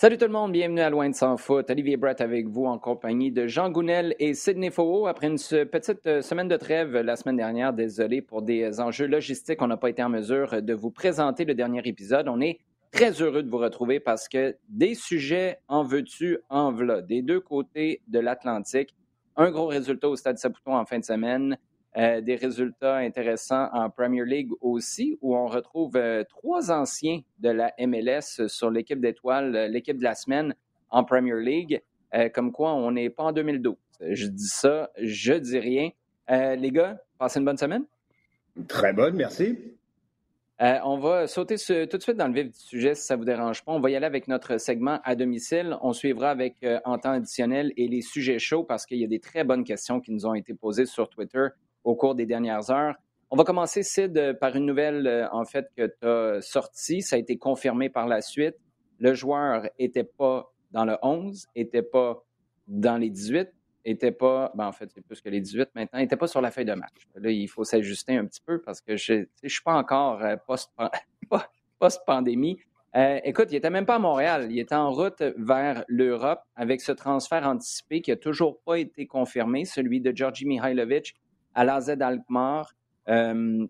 Salut tout le monde, bienvenue à Loin de Sans Foot. Olivier Brett avec vous en compagnie de Jean Gounel et Sidney Faux. Après une petite euh, semaine de trêve la semaine dernière, désolé pour des enjeux logistiques, on n'a pas été en mesure de vous présenter le dernier épisode. On est très heureux de vous retrouver parce que des sujets en veux-tu, en v'là, des deux côtés de l'Atlantique. Un gros résultat au Stade Saputo en fin de semaine, euh, des résultats intéressants en Premier League aussi, où on retrouve euh, trois anciens de la MLS sur l'équipe d'étoiles, euh, l'équipe de la semaine en Premier League, comme quoi on n'est pas en 2012. Je dis ça, je dis rien. les gars, passez une bonne semaine. Très bonne, merci. on va sauter tout de suite dans le vif du sujet si ça ne vous dérange pas. On va y aller avec notre segment à domicile. On suivra avec en temps additionnel et les sujets chauds parce qu'il y a des très bonnes questions qui nous ont été posées sur Twitter au cours des dernières heures. On va commencer, Sid, par une nouvelle, euh, en fait, que tu as sortie. Ça a été confirmé par la suite. Le joueur n'était pas dans le 11, n'était pas dans les 18, n'était pas, ben en fait, c'est plus que les 18 maintenant, n'était pas sur la feuille de match. Là, il faut s'ajuster un petit peu parce que je ne suis pas encore euh, post-pandémie. Euh, écoute, il n'était même pas à Montréal. Il était en route vers l'Europe avec ce transfert anticipé qui n'a toujours pas été confirmé, celui de Georgi Mihailovic à l'AZ Alkmaar, euh,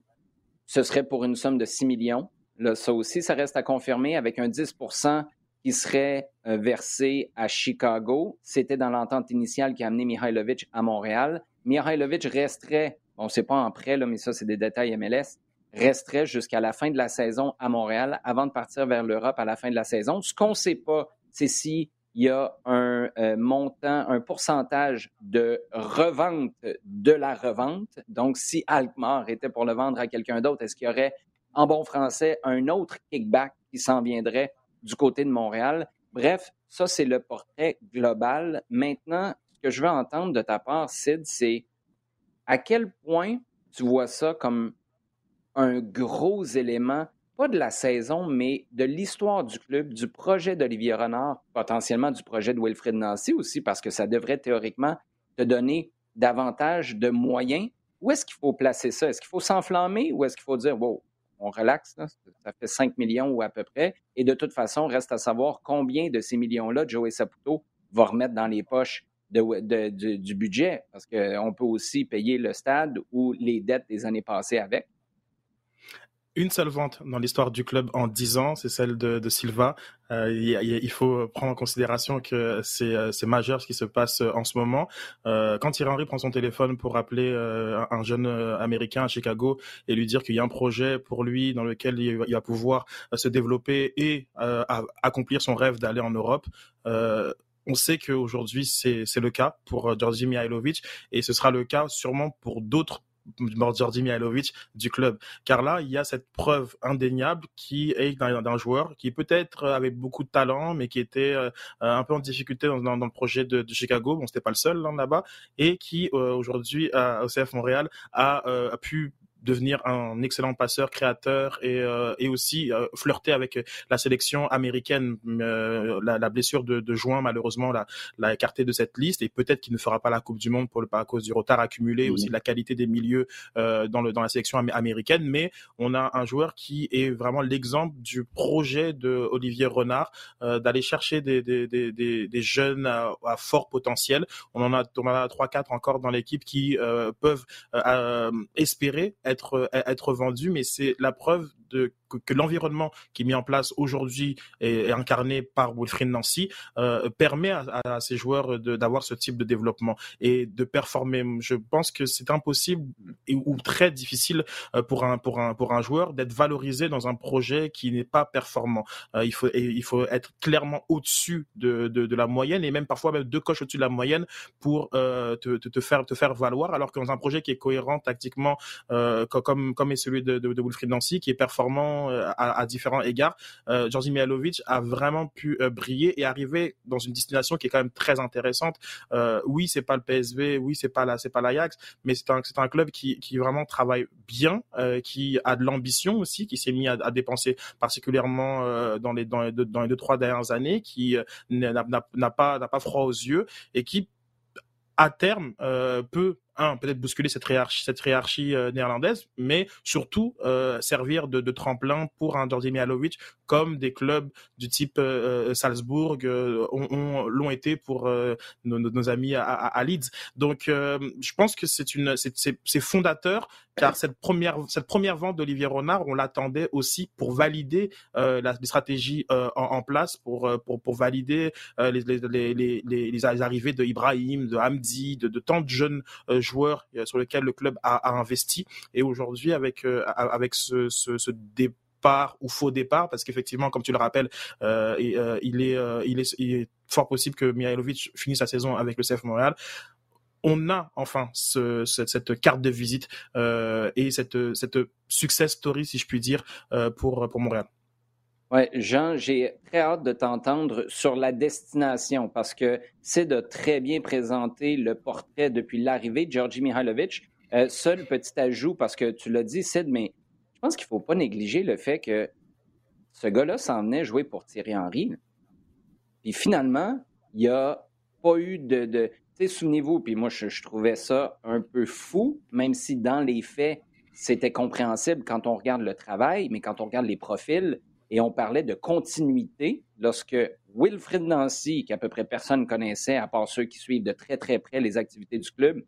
ce serait pour une somme de 6 millions. Là, ça aussi, ça reste à confirmer avec un 10% qui serait euh, versé à Chicago. C'était dans l'entente initiale qui a amené Mihailovic à Montréal. Mihailovic resterait, on ne sait pas en prêt, mais ça, c'est des détails MLS, resterait jusqu'à la fin de la saison à Montréal avant de partir vers l'Europe à la fin de la saison. Ce qu'on ne sait pas, c'est si il y a un euh, montant, un pourcentage de revente de la revente. Donc, si Alkmaar était pour le vendre à quelqu'un d'autre, est-ce qu'il y aurait, en bon français, un autre kickback qui s'en viendrait du côté de Montréal? Bref, ça, c'est le portrait global. Maintenant, ce que je veux entendre de ta part, Sid, c'est à quel point tu vois ça comme un gros élément pas de la saison, mais de l'histoire du club, du projet d'Olivier Renard, potentiellement du projet de Wilfred Nancy aussi, parce que ça devrait théoriquement te donner davantage de moyens. Où est-ce qu'il faut placer ça? Est-ce qu'il faut s'enflammer ou est-ce qu'il faut dire, wow, on relaxe, ça fait 5 millions ou à peu près, et de toute façon, reste à savoir combien de ces millions-là Joey Saputo va remettre dans les poches du budget, parce qu'on peut aussi payer le stade ou les dettes des années passées avec une seule vente dans l'histoire du club en 10 ans, c'est celle de, Silva. Euh, il, faut prendre en considération que c'est euh, majeur ce qui se passe euh, en ce moment. quand Thierry Henry prend son téléphone pour appeler un jeune Américain à Chicago et lui dire qu'il y a un projet pour lui dans lequel il, va pouvoir se développer et accomplir son rêve d'aller en Europe, on sait qu'aujourd'hui c'est le cas pour Georgi Mihailovic et ce sera le cas sûrement pour d'autres Jordi Mihailovic du club. Car là, il y a cette preuve indéniable qui est d'un joueur qui peut-être avait beaucoup de talent, mais qui était euh, un peu en difficulté dans, le projet de, Chicago. Bon, c'était pas le seul hein, là-bas, et qui euh, aujourd'hui au CF Montréal a, euh, a pu devenir un excellent passeur, créateur et, euh, et aussi euh, flirter avec la sélection américaine. Euh, la, la, blessure de, de juin, malheureusement, l'a, écarté de cette liste et peut-être qu'il ne fera pas la Coupe du Monde pour le, à cause du retard accumulé, aussi de la qualité des milieux euh, dans, le, dans la sélection américaine. Mais on a un joueur qui est vraiment l'exemple du projet de Olivier Renard d'aller chercher des, des, des, des, jeunes à, à, fort potentiel. On en a, on en a trois, quatre encore dans l'équipe qui peuvent espérer être être vendu, mais c'est la preuve de que, l'environnement qui est mis en place aujourd'hui et, incarné par Wilfried Nancy euh, permet à, ces joueurs d'avoir ce type de développement et de performer. Je pense que c'est impossible ou très difficile euh, pour un pour un pour un joueur d'être valorisé dans un projet qui n'est pas performant. Euh, il faut il faut être clairement au-dessus de, de, la moyenne et même parfois même deux coches au-dessus de la moyenne pour te, te, faire te faire valoir alors que dans un projet qui est cohérent tactiquement comme comme est celui de, de, de Wilfried Nancy qui est performant euh, à, différents égards, euh, Georgi Mihailovic a vraiment pu euh, briller et arriver dans une destination qui est quand même très intéressante. oui, c'est pas le PSV, oui, c'est pas la, c'est pas l'Ajax, mais c'est un, c'est un club qui, qui vraiment travaille bien, qui a de l'ambition aussi, qui s'est mis à, dépenser particulièrement dans les dans les deux, dans les deux trois dernières années, qui n'a pas n'a pas froid aux yeux et qui à terme peut peut-être bousculer cette hiérarchie, cette hiérarchie néerlandaise, mais surtout servir de, tremplin pour un Jordi Mihalovic, comme des clubs du type Salzbourg l'ont été pour nos, amis à, Leeds. Donc, je pense que c'est une, c'est fondateur car cette première, cette première vente d'Olivier Renard, on l'attendait aussi pour valider euh, la stratégie euh, en, place, pour, euh, pour, pour valider euh, les, les, les, les, arrivées de Ibrahim, de Hamdi, de, de tant de jeunes joueurs sur lesquels le club a, investi. Et aujourd'hui, avec, avec ce, ce, ou faux départ, parce qu'effectivement, comme tu le rappelles, euh, il, est, il, est, il est fort possible que Mihailovic finisse sa saison avec le CF Montréal on a enfin ce, cette, carte de visite euh, et cette, cette success story, si je puis dire, euh, pour, pour Montréal. Oui, Jean, j'ai très hâte de t'entendre sur la destination parce que c'est de très bien présenter le portrait depuis l'arrivée de Georgi Mihailovic. Euh, seul petit ajout, parce que tu l'as dit, Sid, mais je pense qu'il ne faut pas négliger le fait que ce gars-là s'en venait jouer pour Thierry Henry. Puis finalement, il n'y a pas eu de souvenez-vous, puis moi, je, trouvais ça un peu fou, même si dans les faits, c'était compréhensible quand on regarde le travail, mais quand on regarde les profils, et on parlait de continuité, lorsque Wilfrid Nancy, qu'à peu près personne connaissait, à part ceux qui suivent de très, très près les activités du club,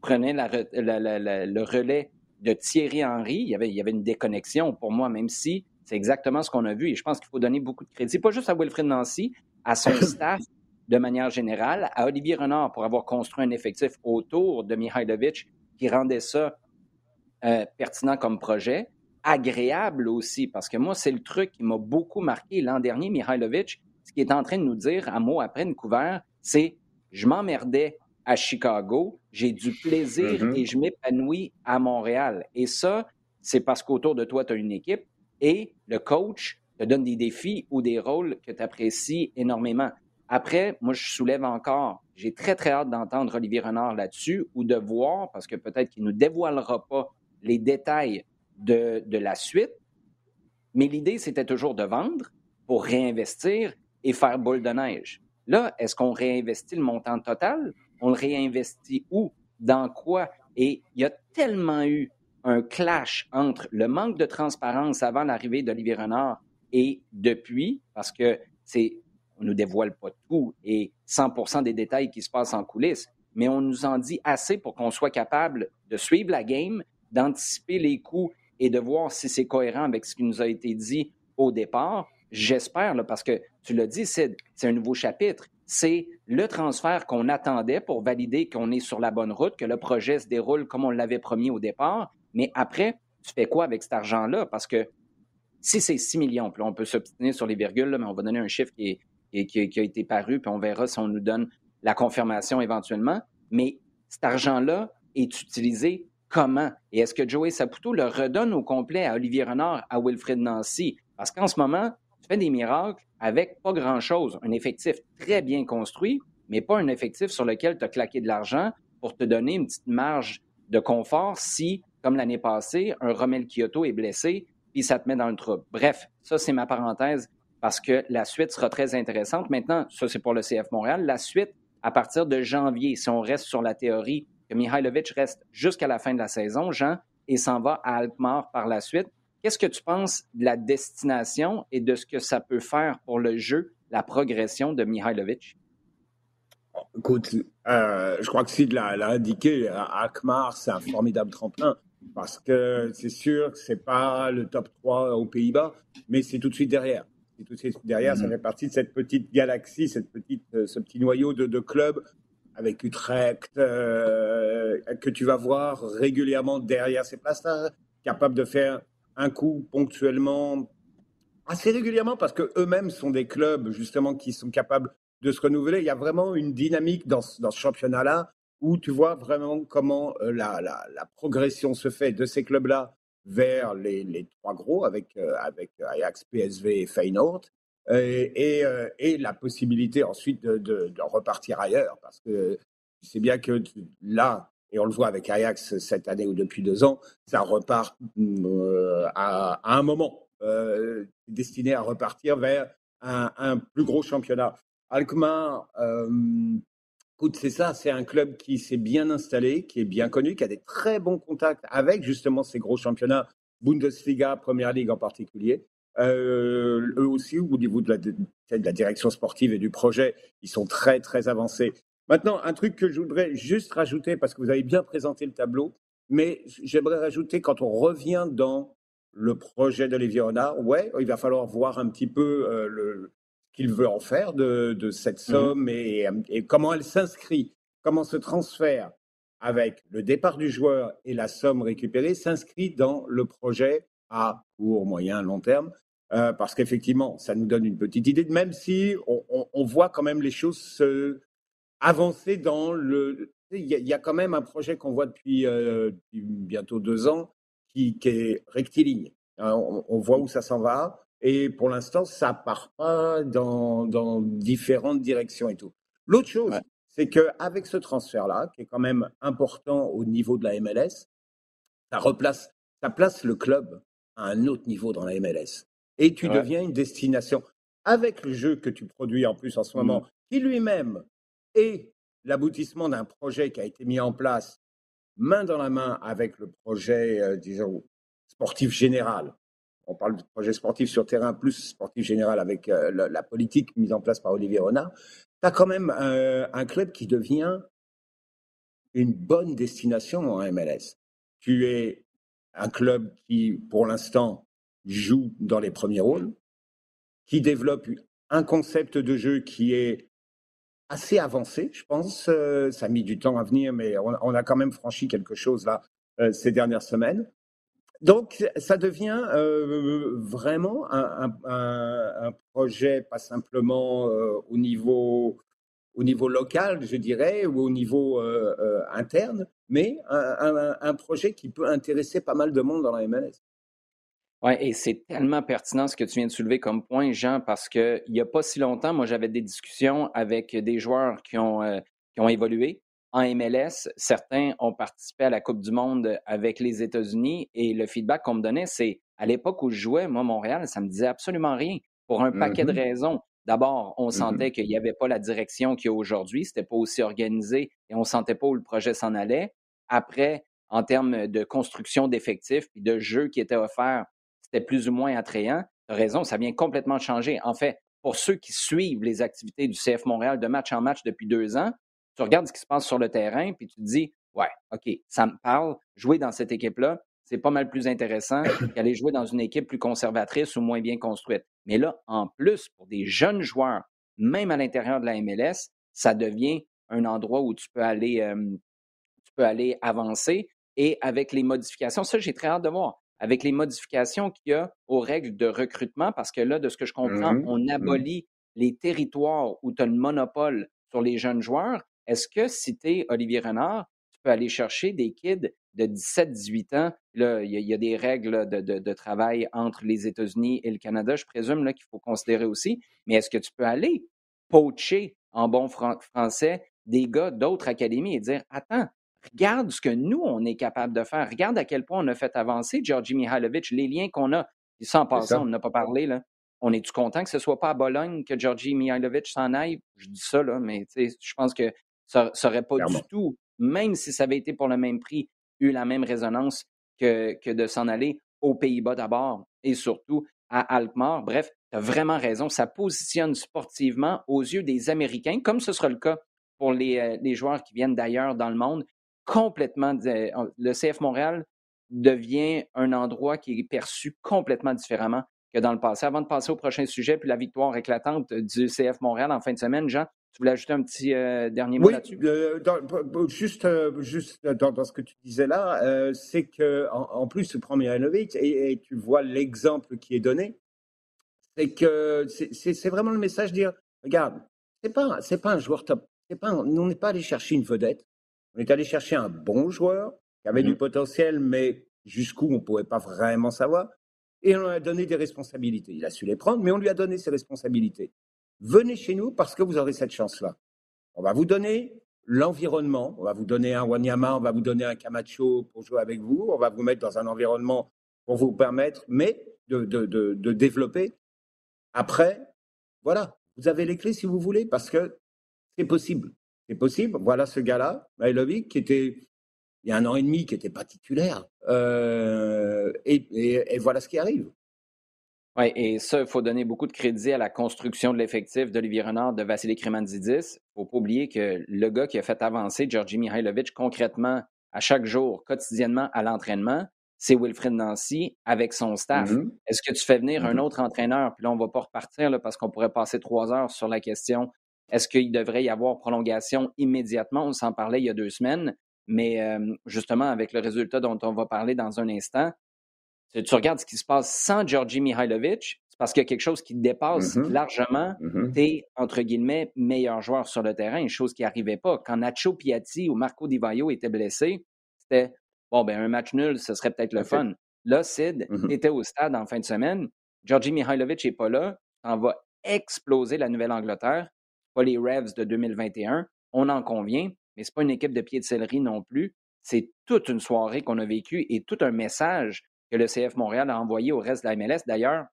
prenait le relais de Thierry Henry, il y, avait, il y avait une déconnexion pour moi, même si c'est exactement ce qu'on a vu. Et je pense qu'il faut donner beaucoup de crédit, pas juste à Wilfrid Nancy, à son staff, de manière générale, à Olivier Renard pour avoir construit un effectif autour de Mihailovic qui rendait ça euh, pertinent comme projet, agréable aussi, parce que moi, c'est le truc qui m'a beaucoup marqué l'an dernier, Mihailovic, ce qu'il est en train de nous dire, à mot après une couvert, c'est je m'emmerdais à Chicago, j'ai du plaisir mm-hmm. et je m'épanouis à Montréal. Et ça, c'est parce qu'autour de toi, tu as une équipe et le coach te donne des défis ou des rôles que tu apprécies énormément. Après, moi, je soulève encore, j'ai très, très hâte d'entendre Olivier Renard là-dessus ou de voir, parce que peut-être qu'il ne nous dévoilera pas les détails de, de la suite. Mais l'idée, c'était toujours de vendre pour réinvestir et faire boule de neige. Là, est-ce qu'on réinvestit le montant total? On le réinvestit où? Dans quoi? Et il y a tellement eu un clash entre le manque de transparence avant l'arrivée d'Olivier Renard et depuis, parce que c'est on nous dévoile pas tout et 100% des détails qui se passent en coulisses, mais on nous en dit assez pour qu'on soit capable de suivre la game, d'anticiper les coups et de voir si c'est cohérent avec ce qui nous a été dit au départ. J'espère, parce que tu l'as dit, c'est un nouveau chapitre. C'est le transfert qu'on attendait pour valider qu'on est sur la bonne route, que le projet se déroule comme on l'avait promis au départ. Mais après, tu fais quoi avec cet argent-là? Parce que si c'est 6 millions, puis on peut s'obtenir sur les virgules, mais on va donner un chiffre qui qui, a été paru, puis on verra si on nous donne la confirmation éventuellement. Mais cet argent-là est utilisé comment? Et est-ce que Joey Saputo le redonne au complet à Olivier Renard, à Wilfred Nancy? Parce qu'en ce moment, tu fais des miracles avec pas grand-chose. Un effectif très bien construit, mais pas un effectif sur lequel tu as claqué de l'argent pour te donner une petite marge de confort si, comme l'année passée, un Romel Kyoto est blessé, puis ça te met dans le trouble. Bref, ça, c'est ma parenthèse parce que la suite sera très intéressante. Maintenant, ça c'est pour le CF Montréal. La suite, à partir de janvier, si on reste sur la théorie que Mihailovic reste jusqu'à la fin de la saison, Jean, et s'en va à Alkmaar par la suite, qu'est-ce que tu penses de la destination et de ce que ça peut faire pour le jeu, la progression de Mihailovic? Écoute, euh, je crois que Sid l'a indiqué, Alkmaar, c'est un formidable tremplin parce que c'est sûr que ce n'est pas le top 3 aux Pays-Bas, mais c'est tout de suite derrière. Et tout derrière, ça mhm. fait partie de cette petite galaxie, cette petite, euh, ce petit noyau de, de clubs avec Utrecht, euh, que tu vas voir régulièrement derrière ces places-là, capables de faire un coup ponctuellement, assez régulièrement, parce que eux-mêmes sont des clubs justement qui sont capables de se renouveler. Il y a vraiment une dynamique dans, dans ce championnat-là où tu vois vraiment comment euh, la, la, la, progression se fait de ces clubs-là vers les, les trois gros avec, euh, avec Ajax, PSV et Feyenoord. Et, et, euh, et, la possibilité ensuite de, repartir ailleurs. Parce que sais bien que là, et on le voit avec Ajax cette année ou depuis deux ans, ça repart euh, à, un moment euh, destiné à repartir vers un, un, plus gros championnat. Alkmaar, Écoute, c'est ça, c'est un club qui s'est bien installé, qui est bien connu, qui a des très bons contacts avec justement ces gros championnats, Bundesliga, Première Ligue en particulier. Euh, eux aussi, au niveau de la, de la, direction sportive et du projet, ils sont très, très avancés. Maintenant, un truc que je voudrais juste rajouter, parce que vous avez bien présenté le tableau, mais j'aimerais rajouter, quand on revient dans le projet d'Olivier Renard, ouais, il va falloir voir un petit peu euh, le, ce qu'il veut en faire de, de cette mmh somme et, et, comment elle s'inscrit, comment ce transfert avec le départ du joueur et la somme récupérée s'inscrit dans le projet à court, moyen, long terme. Euh, parce qu'effectivement, ça nous donne une petite idée, même si on, on, on voit quand même les choses se avancer dans le. Il y, a, quand même un projet qu'on voit depuis, euh, bientôt deux ans qui, qui est rectiligne. Hein, on, on, voit où ça s'en va. Et pour l'instant, ça part pas dans, dans différentes directions et tout. L'autre chose, ouais. c'est qu'avec ce transfert-là, qui est quand même important au niveau de la MLS, ça replace, ça place le club à un autre niveau dans la MLS. Et tu ouais. deviens une destination. Avec le jeu que tu produis en plus en ce moment, mmh. qui lui-même et l'aboutissement d'un projet qui a été mis en place main dans la main avec le projet, euh, disons, sportif général. On parle de projet sportif sur terrain plus sportif général avec euh, la, la, politique mise en place par Olivier Renard. Tu as quand même euh, un club qui devient une bonne destination en MLS. Tu es un club qui, pour l'instant, joue dans les premiers rôles, qui développe un concept de jeu qui est assez avancé, je pense. Euh, ça a mis du temps à venir, mais on, a quand même franchi quelque chose là euh, ces dernières semaines. Donc, ça devient euh, vraiment un, projet, pas simplement au niveau au niveau local, je dirais, ou au niveau euh, interne, mais un, un, projet qui peut intéresser pas mal de monde dans la MLS. Oui, et c'est tellement pertinent ce que tu viens de soulever comme point, Jean, parce qu'il n'y a pas si longtemps, moi, j'avais des discussions avec des joueurs qui ont, euh, qui ont évolué en MLS. Certains ont participé à la Coupe du Monde avec les États-Unis et le feedback qu'on me donnait, c'est à l'époque où je jouais, moi, Montréal, ça me disait absolument rien pour un paquet mm -hmm. de raisons. D'abord, on sentait mm -hmm. qu'il n'y avait pas la direction qu'il y a aujourd'hui, c'était pas aussi organisé et on sentait pas où le projet s'en allait. Après, en termes de construction d'effectifs et de jeux qui étaient offerts, c'était plus ou moins attrayant. Tu as raison, ça vient complètement changer. En fait, pour ceux qui suivent les activités du CF Montréal de match en match depuis deux ans, tu regardes ce qui se passe sur le terrain, puis tu te dis, ouais, OK, ça me parle, jouer dans cette équipe-là, c'est pas mal plus intéressant qu'aller jouer dans une équipe plus conservatrice ou moins bien construite. Mais là, en plus, pour des jeunes joueurs, même à l'intérieur de la MLS, ça devient un endroit où tu peux aller, euh, tu peux aller avancer. Et avec les modifications, ça, j'ai très hâte de voir avec les modifications qu'il y a aux règles de recrutement, parce que là, de ce que je comprends, mmh on abolit mmh. les territoires où tu as le monopole sur les jeunes joueurs. Est-ce que si tu es Olivier Renard, tu peux aller chercher des kids de 17-18 ans? Là, il y, y, a des règles de, de, de, travail entre les États-Unis et le Canada, je présume, qu'il faut considérer aussi. Mais est-ce que tu peux aller poacher en bon fran français des gars d'autres académies et dire, attends, regarde ce que nous, on est capable de faire. Regarde à quel point on a fait avancer Georgi Mihailovic, les liens qu'on a. Et en passant, on n'a pas parlé, là. On est-tu content que ce soit pas à Bologne que Georgi Mihailovic s'en aille? Je dis ça, là, mais je pense que ça n'aurait pas Clairement. du tout, même si ça avait été pour le même prix, eu la même résonance que, de s'en aller aux Pays-Bas d'abord et surtout à Alkmaar. Bref, tu as vraiment raison. Ça positionne sportivement aux yeux des Américains, comme ce sera le cas pour les, euh, les joueurs qui viennent d'ailleurs dans le monde complètement. Le CF Montréal devient un endroit qui est perçu complètement différemment que dans le passé. Avant de passer au prochain sujet, puis la victoire éclatante du CF Montréal en fin de semaine, Jean, tu voulais ajouter un petit euh, dernier mot oui, là-dessus? Euh, juste, euh, juste dans, dans, ce que tu disais là, euh, c'est que en, en, plus, tu prends Mihailovic et, et tu vois l'exemple qui est donné, c'est que c'est vraiment le message de dire, regarde, c'est pas, c'est pas un joueur top, c'est pas, on n'est pas allé chercher une vedette, on est allé chercher un bon joueur qui avait mmh. du potentiel, mais jusqu'où on ne pouvait pas vraiment savoir. Et on lui a donné des responsabilités. Il a su les prendre, mais on lui a donné ses responsabilités. Venez chez nous parce que vous aurez cette chance-là. On va vous donner l'environnement. On va vous donner un Wanyama, on va vous donner un Camacho pour jouer avec vous. On va vous mettre dans un environnement pour vous permettre, mais de, de, de, de développer. Après, voilà, vous avez les clés si vous voulez, parce que c'est possible. c'est possible. Voilà ce gars-là, Mihailovic, qui était il y a un an et demi, qui était pas titulaire. Euh, et, voilà ce qui arrive. Oui, et ça, il faut donner beaucoup de crédit à la construction de l'effectif d'Olivier Renard, de Vassili Kremandidis. Il ne faut pas oublier que le gars qui a fait avancer Georgi Mihailovic concrètement à chaque jour, quotidiennement à l'entraînement, c'est Wilfred Nancy avec son staff. Mm-hmm. Est-ce que tu fais venir un mm-hmm. autre entraîneur? Puis là, on ne va pas repartir là, parce qu'on pourrait passer trois heures sur la question est-ce qu'il devrait y avoir prolongation immédiatement? On s'en parlait il y a deux semaines, mais euh, justement, avec le résultat dont on va parler dans un instant, tu regardes ce qui se passe sans Georgi Mihailovic, c'est parce qu'il y a quelque chose qui dépasse mm-hmm. largement tes, entre guillemets, meilleurs joueurs sur le terrain, une chose qui n'arrivait pas. Quand Nacho Piatti ou Marco Di Vaio étaient blessés, c'était bon, ben un match nul, ce serait peut-être le fun. Là, Sid mm-hmm. était au stade en fin de semaine. Georgi Mihailovic n'est pas là. On va exploser la Nouvelle-Angleterre, pas les Revs de 2021. On en convient, mais ce n'est pas une équipe de pied de céleri non plus. C'est toute une soirée qu'on a vécue et tout un message que le CF Montréal a envoyé au reste de la MLS. D'ailleurs,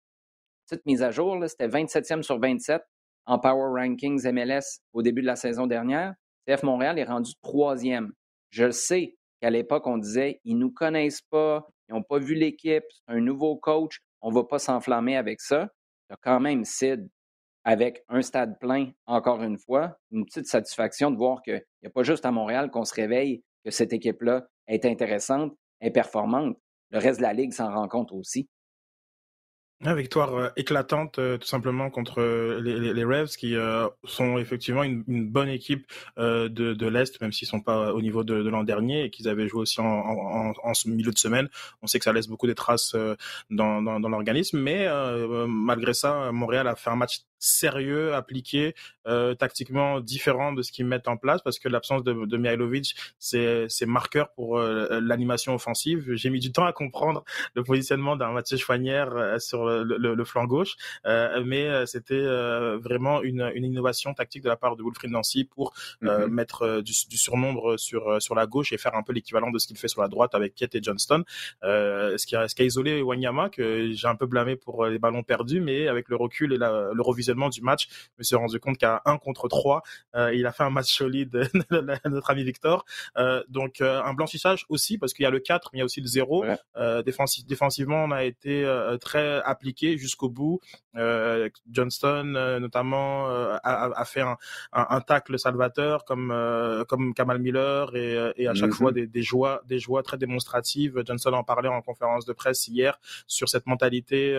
petite mise à jour, c'était 27e sur 27 en Power Rankings MLS au début de la saison dernière. CF Montréal est rendu troisième. Je sais, qu'à l'époque, on disait, ils ne nous connaissent pas, ils n'ont pas vu l'équipe, un nouveau coach, on ne va pas s'enflammer avec ça. Il y a quand même Sid, avec un stade plein, encore une fois, une petite satisfaction de voir qu'il n'y a pas juste à Montréal qu'on se réveille, que cette équipe-là est intéressante, est performante. Le reste de la Ligue s'en rend compte aussi. Victoire euh, éclatante euh, tout simplement contre euh, les, les, qui sont effectivement une, bonne équipe de, l'Est, même s'ils sont pas au niveau de, l'an dernier et qu'ils avaient joué aussi en, milieu de semaine. On sait que ça laisse beaucoup de traces dans l'organisme, mais malgré ça, Montréal a fait un match sérieux, appliqué, euh, tactiquement différent de ce qu'ils mettent en place, parce que l'absence de, de Mihailovic, c'est marqueur pour euh, l'animation offensive. J'ai mis du temps à comprendre le positionnement d'un Mathieu Chouanière euh, sur le, le, le, flanc gauche, euh, mais euh, c'était vraiment une, une, innovation tactique de la part de Wilfried Nancy pour mm-hmm. mettre du, du, surnombre sur sur la gauche et faire un peu l'équivalent de ce qu'il fait sur la droite avec Kiet et Johnston, ce qui a ce qui a isolé Wanyama que j'ai un peu blâmé pour les ballons perdus, mais avec le recul et la, le du match, je me suis rendu compte qu'à 1 contre 3, euh, il a fait un match solide, notre ami Victor. Euh, donc euh, un blanchissage aussi, parce qu'il y a le 4, mais il y a aussi le 0. défensivement, on a été très appliqué jusqu'au bout. Johnston, notamment, a, fait un, un, tacle salvateur comme, comme Kamal Miller et, et à chaque mm-hmm. fois des, des, joies, des joies très démonstratives. Johnston en parlait en conférence de presse hier sur cette mentalité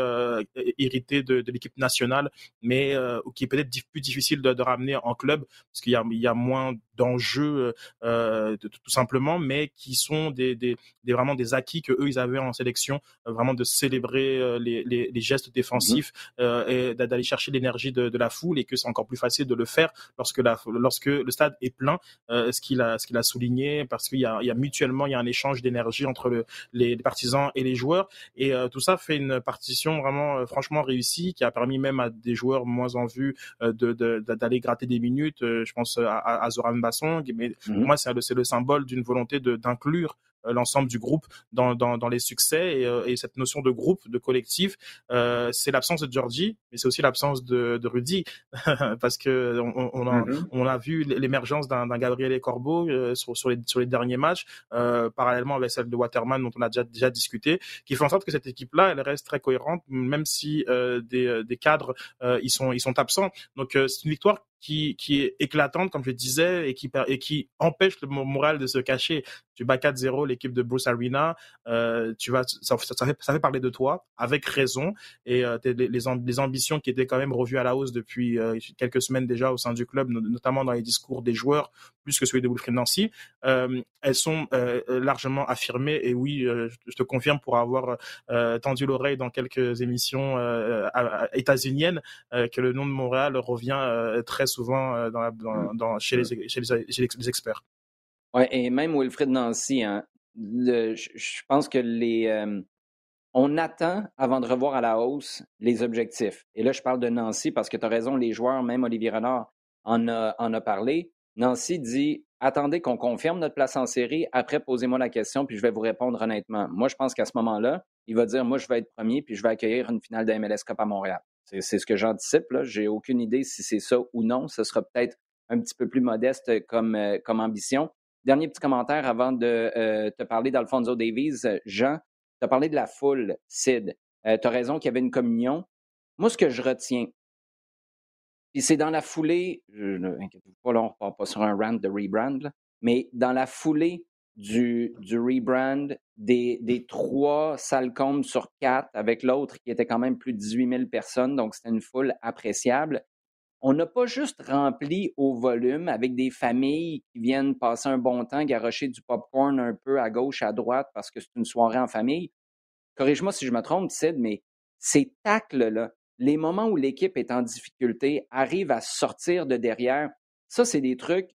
irritée de, de l'équipe nationale, mais euh, qui est peut-être plus difficile de, ramener en club parce qu'il y y a moins d'enjeux euh, tout simplement, mais qui sont des, des, des, vraiment des acquis que eux ils avaient en sélection, euh, vraiment de célébrer euh, les, les, les, gestes défensifs mmh. et d'aller chercher l'énergie de, de, la foule et que c'est encore plus facile de le faire lorsque la, lorsque le stade est plein, ce qu'il a ce qu'il a souligné parce qu'il y y a mutuellement il y a un échange d'énergie entre le, les, partisans et les joueurs et tout ça fait une partition vraiment franchement réussie qui a permis même à des joueurs moins en vue de d'aller gratter des minutes. Je pense à, à Zoran Basson, mais mmh moi c'est le, le symbole d'une volonté d'inclure euh, l'ensemble du groupe dans, dans, dans les succès et, euh, et, cette notion de groupe, de collectif, euh, c'est l'absence de Georgie, mais c'est aussi l'absence de, de Rudy parce que on, on, a, mm-hmm. on a vu l'émergence d'un Gabriel Corbeau euh, sur, sur, les, sur les derniers matchs, euh, parallèlement avec celle de Waterman dont on a déjà, déjà discuté, qui fait en sorte que cette équipe-là, elle reste très cohérente, même si des, des cadres ils sont ils sont absents. Donc c'est une victoire qui, qui est éclatante, comme je disais, et qui, et qui empêche le moral de se cacher. Tu bats 4-0 l'équipe de Bruce Arena, euh, tu vas, ça, fait, ça fait parler de toi, avec raison, et euh, les, les, ambitions qui étaient quand même revues à la hausse depuis euh, quelques semaines déjà au sein du club, notamment dans les discours des joueurs, plus que celui de Wilfried Nancy, euh, elles sont euh, largement affirmées, et oui, je te confirme pour avoir tendu l'oreille dans quelques émissions états-uniennes, que le nom de Montréal revient très souvent euh, dans, dans, dans chez, les, chez, les, chez, les, experts. Oui, et même Wilfred Nancy, hein, je pense que les, euh, on attend avant de revoir à la hausse les objectifs. Et là, je parle de Nancy parce que tu as raison, les joueurs, même Olivier Renard en a, en a parlé. Nancy dit attendez qu'on confirme notre place en série, après posez-moi la question, puis je vais vous répondre honnêtement. Moi, je pense qu'à ce moment-là, il va dire moi, je vais être premier, puis je vais accueillir une finale de MLS Cup à Montréal. C'est ce que j'anticipe. Je n'ai aucune idée si c'est ça ou non. Ce sera peut-être un petit peu plus modeste comme, comme ambition. Dernier petit commentaire avant de te parler d'Alfonso Davies. Jean, tu as parlé de la foule, Sid. tu as raison qu'il y avait une communion. Moi, ce que je retiens, puis c'est dans la foulée, je, pas, là, on ne repart pas sur un rant de rebrand, mais dans la foulée du, rebrand des, trois Salcombe sur quatre, avec l'autre qui était quand même plus de 18 000 personnes, donc c'était une foule appréciable. On n'a pas juste rempli au volume avec des familles qui viennent passer un bon temps, garocher du popcorn un peu à gauche, à droite parce que c'est une soirée en famille. Corrige-moi si je me trompe, Sid, mais ces tacles-là, les moments où l'équipe est en difficulté, arrive à sortir de derrière, ça, c'est des trucs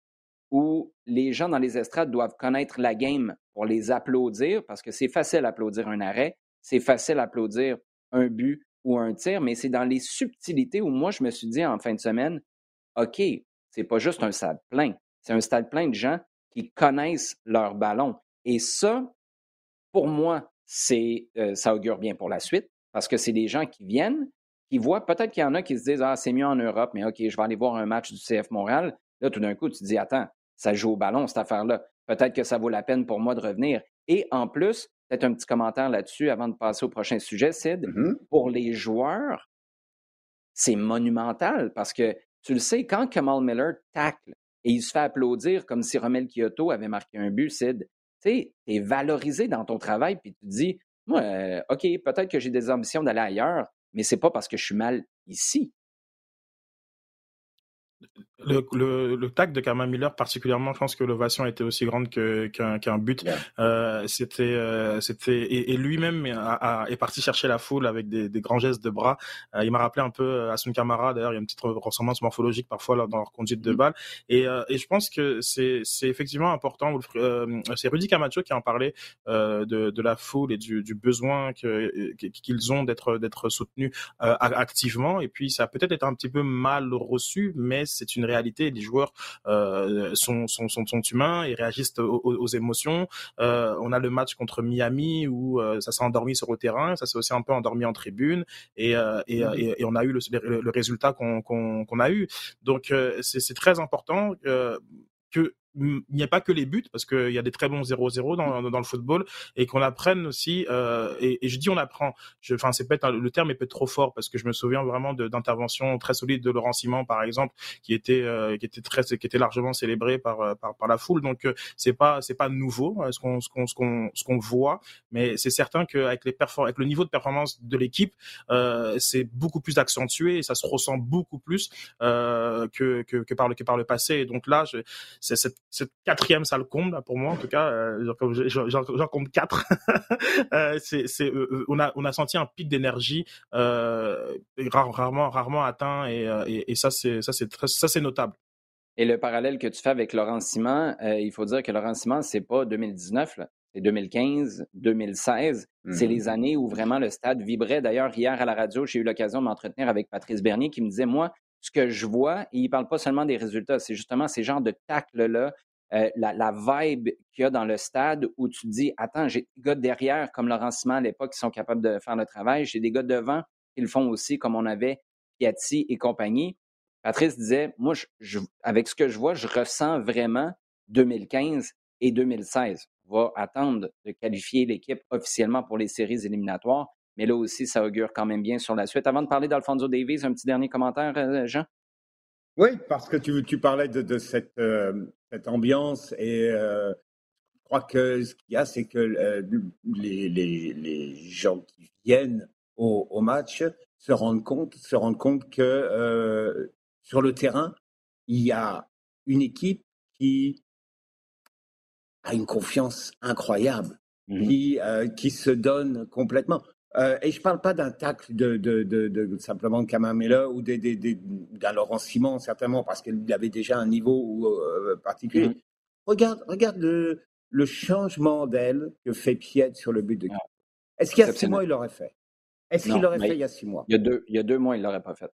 où les gens dans les estrades doivent connaître la game pour les applaudir, parce que c'est facile d'applaudir un arrêt, c'est facile d'applaudir un but ou un tir, mais c'est dans les subtilités où moi, je me suis dit en fin de semaine, OK, c'est pas juste un stade plein, c'est un stade plein de gens qui connaissent leur ballon. Et ça, pour moi, c'est, euh, ça augure bien pour la suite, parce que c'est des gens qui viennent, qui voient, peut-être qu'il y en a qui se disent, ah, c'est mieux en Europe, mais OK, je vais aller voir un match du CF Montréal. Là, tout d'un coup, tu te dis, attends, ça joue au ballon, cette affaire-là. Peut-être que ça vaut la peine pour moi de revenir. Et en plus, peut-être un petit commentaire là-dessus avant de passer au prochain sujet, Sid. Mm-hmm. Pour les joueurs, c'est monumental parce que tu le sais, quand Kamal Miller tacle et il se fait applaudir comme si Romel Kyoto avait marqué un but, Sid, tu es valorisé dans ton travail puis tu te dis, moi, euh, OK, peut-être que j'ai des ambitions d'aller ailleurs, mais c'est pas parce que je suis mal ici le, le, le tag de Kamal Miller particulièrement, je pense que l'ovation était aussi grande que, qu'un, qu'un but. Euh, c'était, euh, c'était et, lui-même est parti chercher la foule avec des, des grands gestes de bras. Euh, il m'a rappelé un peu à son Camara. D'ailleurs, il y a une petite ressemblance morphologique parfois là, dans leur conduite de mm. balle. Et, et je pense que c'est, c'est effectivement important. c'est Rudy Camacho qui en parlait de, de la foule et du, du besoin que, qu'ils ont d'être d'être soutenus activement. Et puis ça a peut-être été un petit peu mal reçu, mais c'est une réalité. Les joueurs euh, sont, sont, sont, sont, humains et réagissent aux, émotions. Euh, on a le match contre Miami où euh, ça s'est endormi sur le terrain, ça s'est aussi un peu endormi en tribune et, et, et, on a eu le, le, résultat qu'on qu'on a eu. Donc c'est très important que il n'y a pas que les buts, parce qu'il y a des très bons 0-0 dans, dans, le football, et qu'on apprenne aussi, euh, et, et, je dis on apprend, enfin c'est peut-être le terme est peut-être trop fort, parce que je me souviens vraiment d'interventions très solides de Laurent Simon, par exemple, qui était euh, qui était très qui était largement célébré par euh, par, par la foule, donc euh, c'est pas c'est pas nouveau ce qu'on ce qu'on ce qu'on ce qu'on voit, mais c'est certain qu'avec les avec le niveau de performance de l'équipe, c'est beaucoup plus accentué, et ça se ressent beaucoup plus que, que que par le que par le passé, et donc là c'est cette cette quatrième salle comble pour moi en tout cas euh, j'en compte quatre euh, c'est c'est euh, euh, on a on a senti un pic d'énergie euh, rarement rarement atteint et, et, et ça c'est ça c'est ça c'est notable et le parallèle que tu fais avec Laurent Simon il faut dire que Laurent Simon c'est pas 2019 là c'est 2015, 2016. C'est les mm-hmm. années où vraiment le stade vibrait. D'ailleurs, hier à la radio, j'ai eu l'occasion de m'entretenir avec Patrice Bernier qui me disait, moi, ce que je vois, et il ne parle pas seulement des résultats, c'est justement ces genres de tacles-là, euh, la, vibe qu'il y a dans le stade où tu dis, attends, j'ai des gars derrière, comme Laurent Simon à l'époque, qui sont capables de faire le travail. J'ai des gars devant qui le font aussi, comme on avait Piatti et compagnie. Patrice disait, moi, avec ce que je vois, je ressens vraiment 2015 et 2016. On va attendre de qualifier l'équipe officiellement pour les séries éliminatoires. Mais là aussi, ça augure quand même bien sur la suite. Avant de parler d'Alfonso Davies, un petit dernier commentaire, euh, Jean? Oui, parce que tu, tu parlais de, cette, euh, cette, ambiance et euh, je crois que ce qu'il y a, c'est que les, les, les, gens qui viennent au, au, match se rendent compte, se rendent compte que sur le terrain, il y a une équipe qui a une confiance incroyable, mmh qui, qui se donne complètement. Euh, et je ne parle pas d'un tacle de, de, de, de, simplement de Kamamela ou d'un Laurent Simon, certainement, parce qu'il avait déjà un niveau euh, particulier. Mm-hmm. Regarde, regarde le, le changement d'aile que fait Piet sur le but de Est-ce qu'il y a six mois, il l'aurait fait? Est-ce qu'il l'aurait fait il y a six mois? il y a, deux, il y a deux mois, il ne l'aurait pas fait.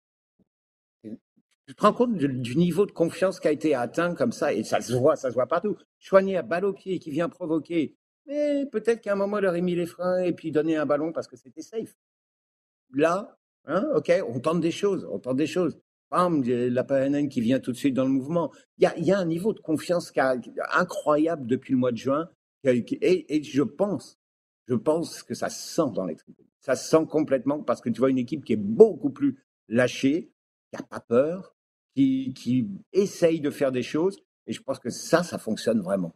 Tu te rends compte du, niveau de confiance qui a été atteint comme ça, et ça se voit, ça se voit partout. Choigné à balle au pied qui vient provoquer mais peut-être qu'à un moment, il aurait mis les freins et puis donné un ballon parce que c'était safe. Là, hein, ok, on tente des choses, on tente des choses. bam, la PNN qui vient tout de suite dans le mouvement. Il y a, un niveau de confiance incroyable depuis le mois de juin. Et, je pense, je pense que ça se sent dans les tribunes. Ça se sent complètement parce que tu vois une équipe qui est beaucoup plus lâchée, qui n'a pas peur, qui essaye de faire des choses. Et je pense que ça, ça fonctionne vraiment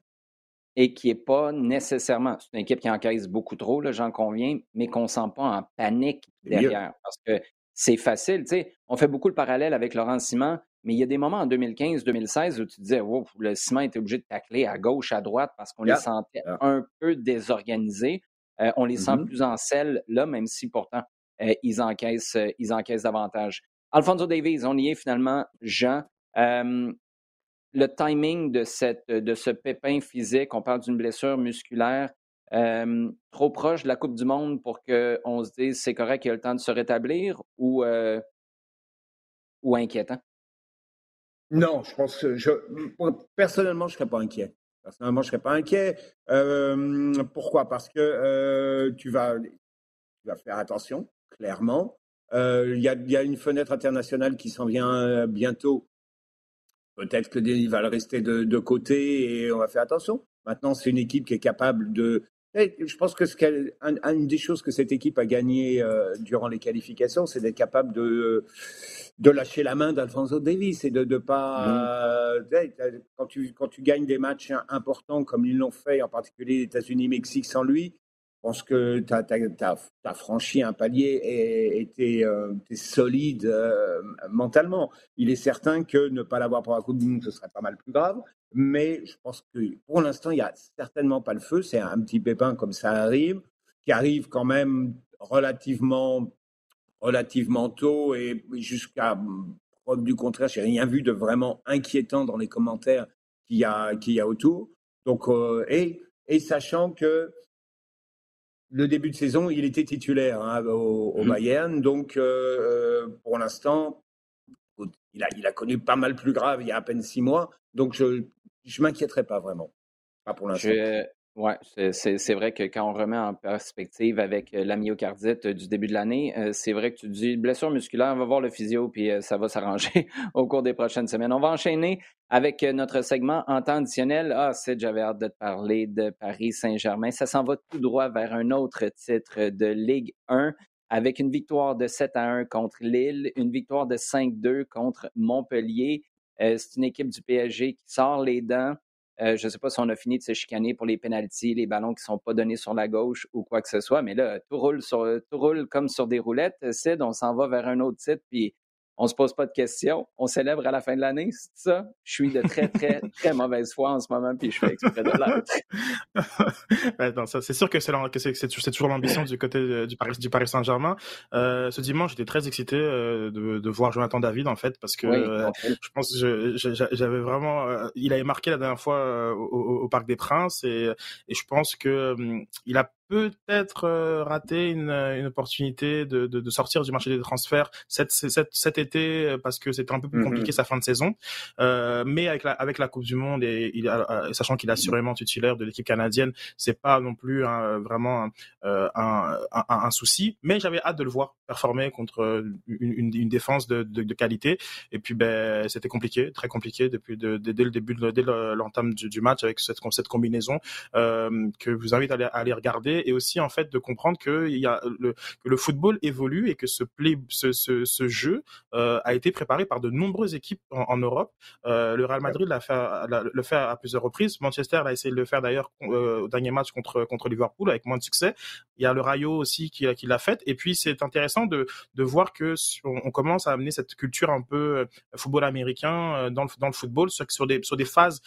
et qui n'est pas nécessairement, c'est une équipe qui encaisse beaucoup trop, j'en conviens, mais qu'on ne sent pas en panique derrière. Parce que c'est facile, tu sais, on fait beaucoup le parallèle avec Laurent Simon, mais il y a des moments en 2015-2016 où tu disais, wow, le Simon était obligé de tacler à gauche, à droite, parce qu'on les sentait un peu désorganisés. Euh, on les sent mm-hmm. plus en selle, là, même si pourtant euh, ils, encaissent, euh, ils encaissent davantage. Alfonso Davies, on y est finalement, Jean le timing de, cette, de ce pépin physique, on parle d'une blessure musculaire, euh, trop proche de la Coupe du Monde pour qu'on se dise c'est correct, il y a le temps de se rétablir ou, euh, ou inquiétant? Non, je pense que je, personnellement, je ne serais pas inquiet. Personnellement, je ne serais pas inquiet. Euh, pourquoi? Parce que tu, vas, tu vas faire attention, clairement. Il y, a, y, a, une fenêtre internationale qui s'en vient bientôt Peut-être que il va le rester de, côté et on va faire attention. Maintenant, c'est une équipe qui est capable de. Je pense que ce une des choses que cette équipe a gagné euh, durant les qualifications, c'est d'être capable de, de lâcher la main d'Alfonso Davis et de ne pas. Mmh. quand, tu, quand tu gagnes des matchs importants comme ils l'ont fait, en particulier les États-Unis-Mexique sans lui, pense que tu as, franchi un palier et tu euh, es, solide euh, mentalement. Il est certain que ne pas l'avoir pour la Coupe du Monde, ce serait pas mal plus grave. Mais je pense que pour l'instant, il n'y a certainement pas le feu. C'est un petit pépin comme ça arrive, qui arrive quand même relativement, relativement tôt et jusqu'à preuve du contraire, j'ai rien vu de vraiment inquiétant dans les commentaires qu'il y qu'il y a autour. Donc, euh, et sachant que le début de saison, il était titulaire hein, au, mmh. Bayern. Donc, euh, euh, pour l'instant, il a, il a connu pas mal plus grave il y a à peine six mois. Donc, je ne m'inquiéterai pas vraiment. Pas pour l'instant. Oui, c'est vrai que quand on remet en perspective avec euh, la myocardite du début de l'année, c'est vrai que tu dis blessure musculaire, on va voir le physio, puis ça va s'arranger au cours des prochaines semaines. On va enchaîner avec notre segment en temps additionnel. Ah, c'est j'avais hâte de te parler de Paris Saint-Germain. Ça s'en va tout droit vers un autre titre de Ligue 1 avec une victoire de 7 à 1 contre Lille, une victoire de 5-2 contre Montpellier. c'est une équipe du PSG qui sort les dents. Euh, je ne sais pas si on a fini de se chicaner pour les pénalties, les ballons qui ne sont pas donnés sur la gauche ou quoi que ce soit, mais là, tout roule, comme sur des roulettes. Sid, on s'en va vers un autre titre, puis on se pose pas de questions. On célèbre à la fin de l'année, c'est ça? Je suis de très, très, très mauvaise foi en ce moment, puis je fais exprès de l'être. c'est sûr que c'est toujours l'ambition du côté du Paris, du Paris Saint-Germain. Euh, ce dimanche, j'étais très excité euh, de, de, voir Jonathan David, en fait, parce que euh, je pense que j'avais vraiment... il avait marqué la dernière fois au, Parc des Princes, et, et je pense que hum, il a peut-être euh, raté une, une opportunité de, de, de, sortir du marché des transferts cet, cet, cet été euh, parce que c'était un peu plus compliqué mm-hmm. sa fin de saison. Euh, mais avec la, avec la Coupe du Monde et, il a, sachant qu'il est assurément titulaire de l'équipe canadienne, c'est pas non plus vraiment un, un, un, souci. Mais j'avais hâte de le voir performer contre une, une, défense de, qualité. Et puis ben c'était compliqué, très compliqué depuis de, dès le début, dès l'entame du, du, match avec cette, cette combinaison euh, que je vous invite à aller, à aller regarder et aussi en fait de comprendre que y a le, le football évolue et que ce jeu euh, a été préparé par de nombreuses équipes en, Europe. Euh, le Real Madrid l'a fait, le fait à plusieurs reprises. Manchester a essayé de le faire d'ailleurs euh, au dernier match contre contre Liverpool avec moins de succès. Il y a le Rayo aussi qui, qui l'a fait. Et puis c'est intéressant de de voir que on, commence à amener cette culture un peu football américain dans le dans le football sur des sur des phases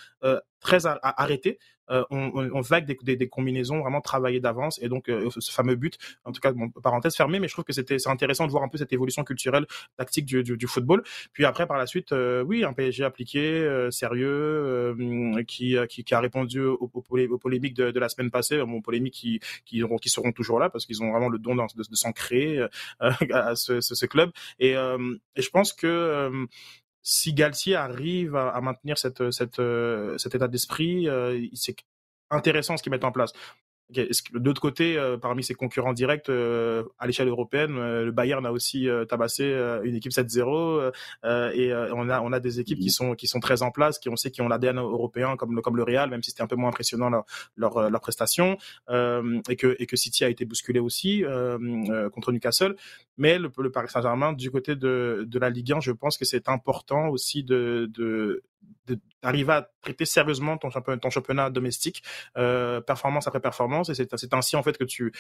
très arrêtées. Euh, on, on, vague des, des, combinaisons vraiment travaillées d'avance et donc euh, ce fameux but, en tout cas, bon, parenthèse fermée, mais je trouve que c'était c'est intéressant de voir un peu cette évolution culturelle, tactique du, du, du football. Puis après, par la suite, euh, oui, un PSG appliqué, sérieux, qui, qui, qui, a répondu aux, aux, polémiques de, de, la semaine passée, aux polémiques qui, qui, qui seront toujours là parce qu'ils ont vraiment le don de, s'en créer à ce, ce, ce, club. Et, et je pense que si Galtier arrive à, maintenir cette, euh, cet état d'esprit, euh, c'est intéressant ce qu'ils mettent en place. De l'autre côté, euh, parmi ses concurrents directs euh, à l'échelle européenne, euh, le Bayern a aussi tabassé une équipe 7-0 et on a on a des équipes qui sont qui sont très en place, qui on sait qui ont l'ADN européen comme le comme le Real, même si c'était un peu moins impressionnant leur leur, leur prestation et que et que City a été bousculé aussi contre Newcastle. Mais le, le Paris Saint-Germain du côté de de la Ligue 1, je pense que c'est important aussi de de d'arriver à traiter sérieusement ton championnat, ton championnat domestique, euh, performance après performance, et c'est ainsi en fait que tu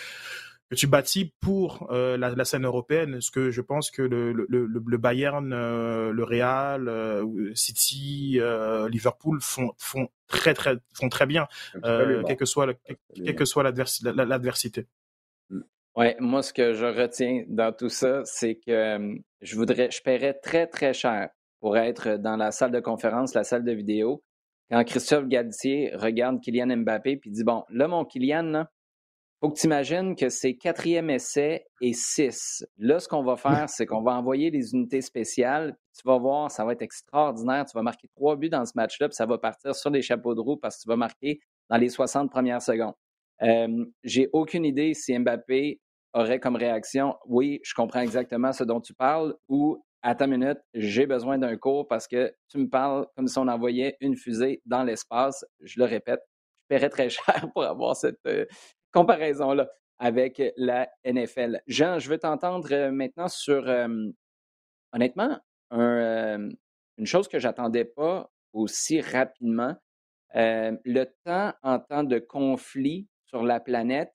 que tu bâtis pour euh, la, la, scène européenne. Ce que je pense que le, le, le, le Bayern, euh, le Real, euh, City, Liverpool font font très très font très bien, quelle que soit quelle que soit l'adversité. Mm. Ouais, moi ce que je retiens dans tout ça, c'est que je voudrais, je paierais très très cher pour être dans la salle de conférence, la salle de vidéo, quand Christophe Galtier regarde Kylian Mbappé puis dit Bon, là, mon Kylian, faut que tu imagines que c'est quatrième essai et six. Là, ce qu'on va faire, c'est qu'on va envoyer les unités spéciales. Tu vas voir, ça va être extraordinaire. Tu vas marquer trois buts dans ce match-là, puis ça va partir sur les chapeaux de roue parce que tu vas marquer dans les 60 premières secondes. Euh, J'ai aucune idée si Mbappé aurait comme réaction Oui, je comprends exactement ce dont tu parles, ou à ta minute, j'ai besoin d'un cours parce que tu me parles comme si on envoyait une fusée dans l'espace. Je le répète, je paierais très cher pour avoir cette euh, comparaison-là avec la NFL. Jean, je veux t'entendre euh, maintenant sur, euh, honnêtement, une chose que j'attendais pas aussi rapidement. le temps en temps de conflit sur la planète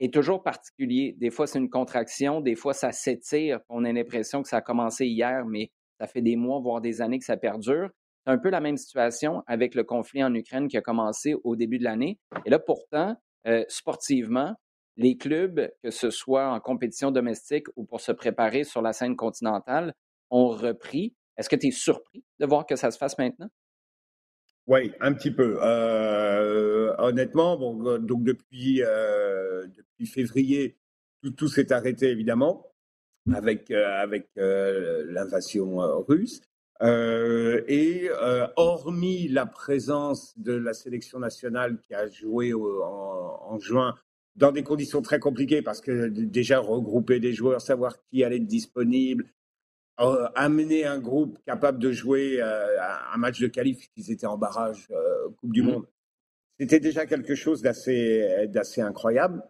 est toujours particulier. Des fois, c'est une contraction, des fois, ça s'étire. On a l'impression que ça a commencé hier, mais ça fait des mois, voire des années que ça perdure. C'est un peu la même situation avec le conflit en Ukraine qui a commencé au début de l'année. Et là, pourtant, euh, sportivement, les clubs, que ce soit en compétition domestique ou pour se préparer sur la scène continentale, ont repris. Est-ce que tu es surpris de voir que ça se fasse maintenant? Oui, un petit peu. Euh, honnêtement, bon, euh, donc depuis, euh, depuis février, tout, tout s'est arrêté évidemment avec, avec l'invasion russe. et hormis la présence de la sélection nationale qui a joué en, en, juin dans des conditions très compliquées parce que déjà regrouper des joueurs, savoir qui allait être disponible, euh, amener un groupe capable de jouer euh, un match de qualif, qu'ils étaient en barrage euh, Coupe du mmh. Monde, c'était déjà quelque chose d'assez, d'assez incroyable.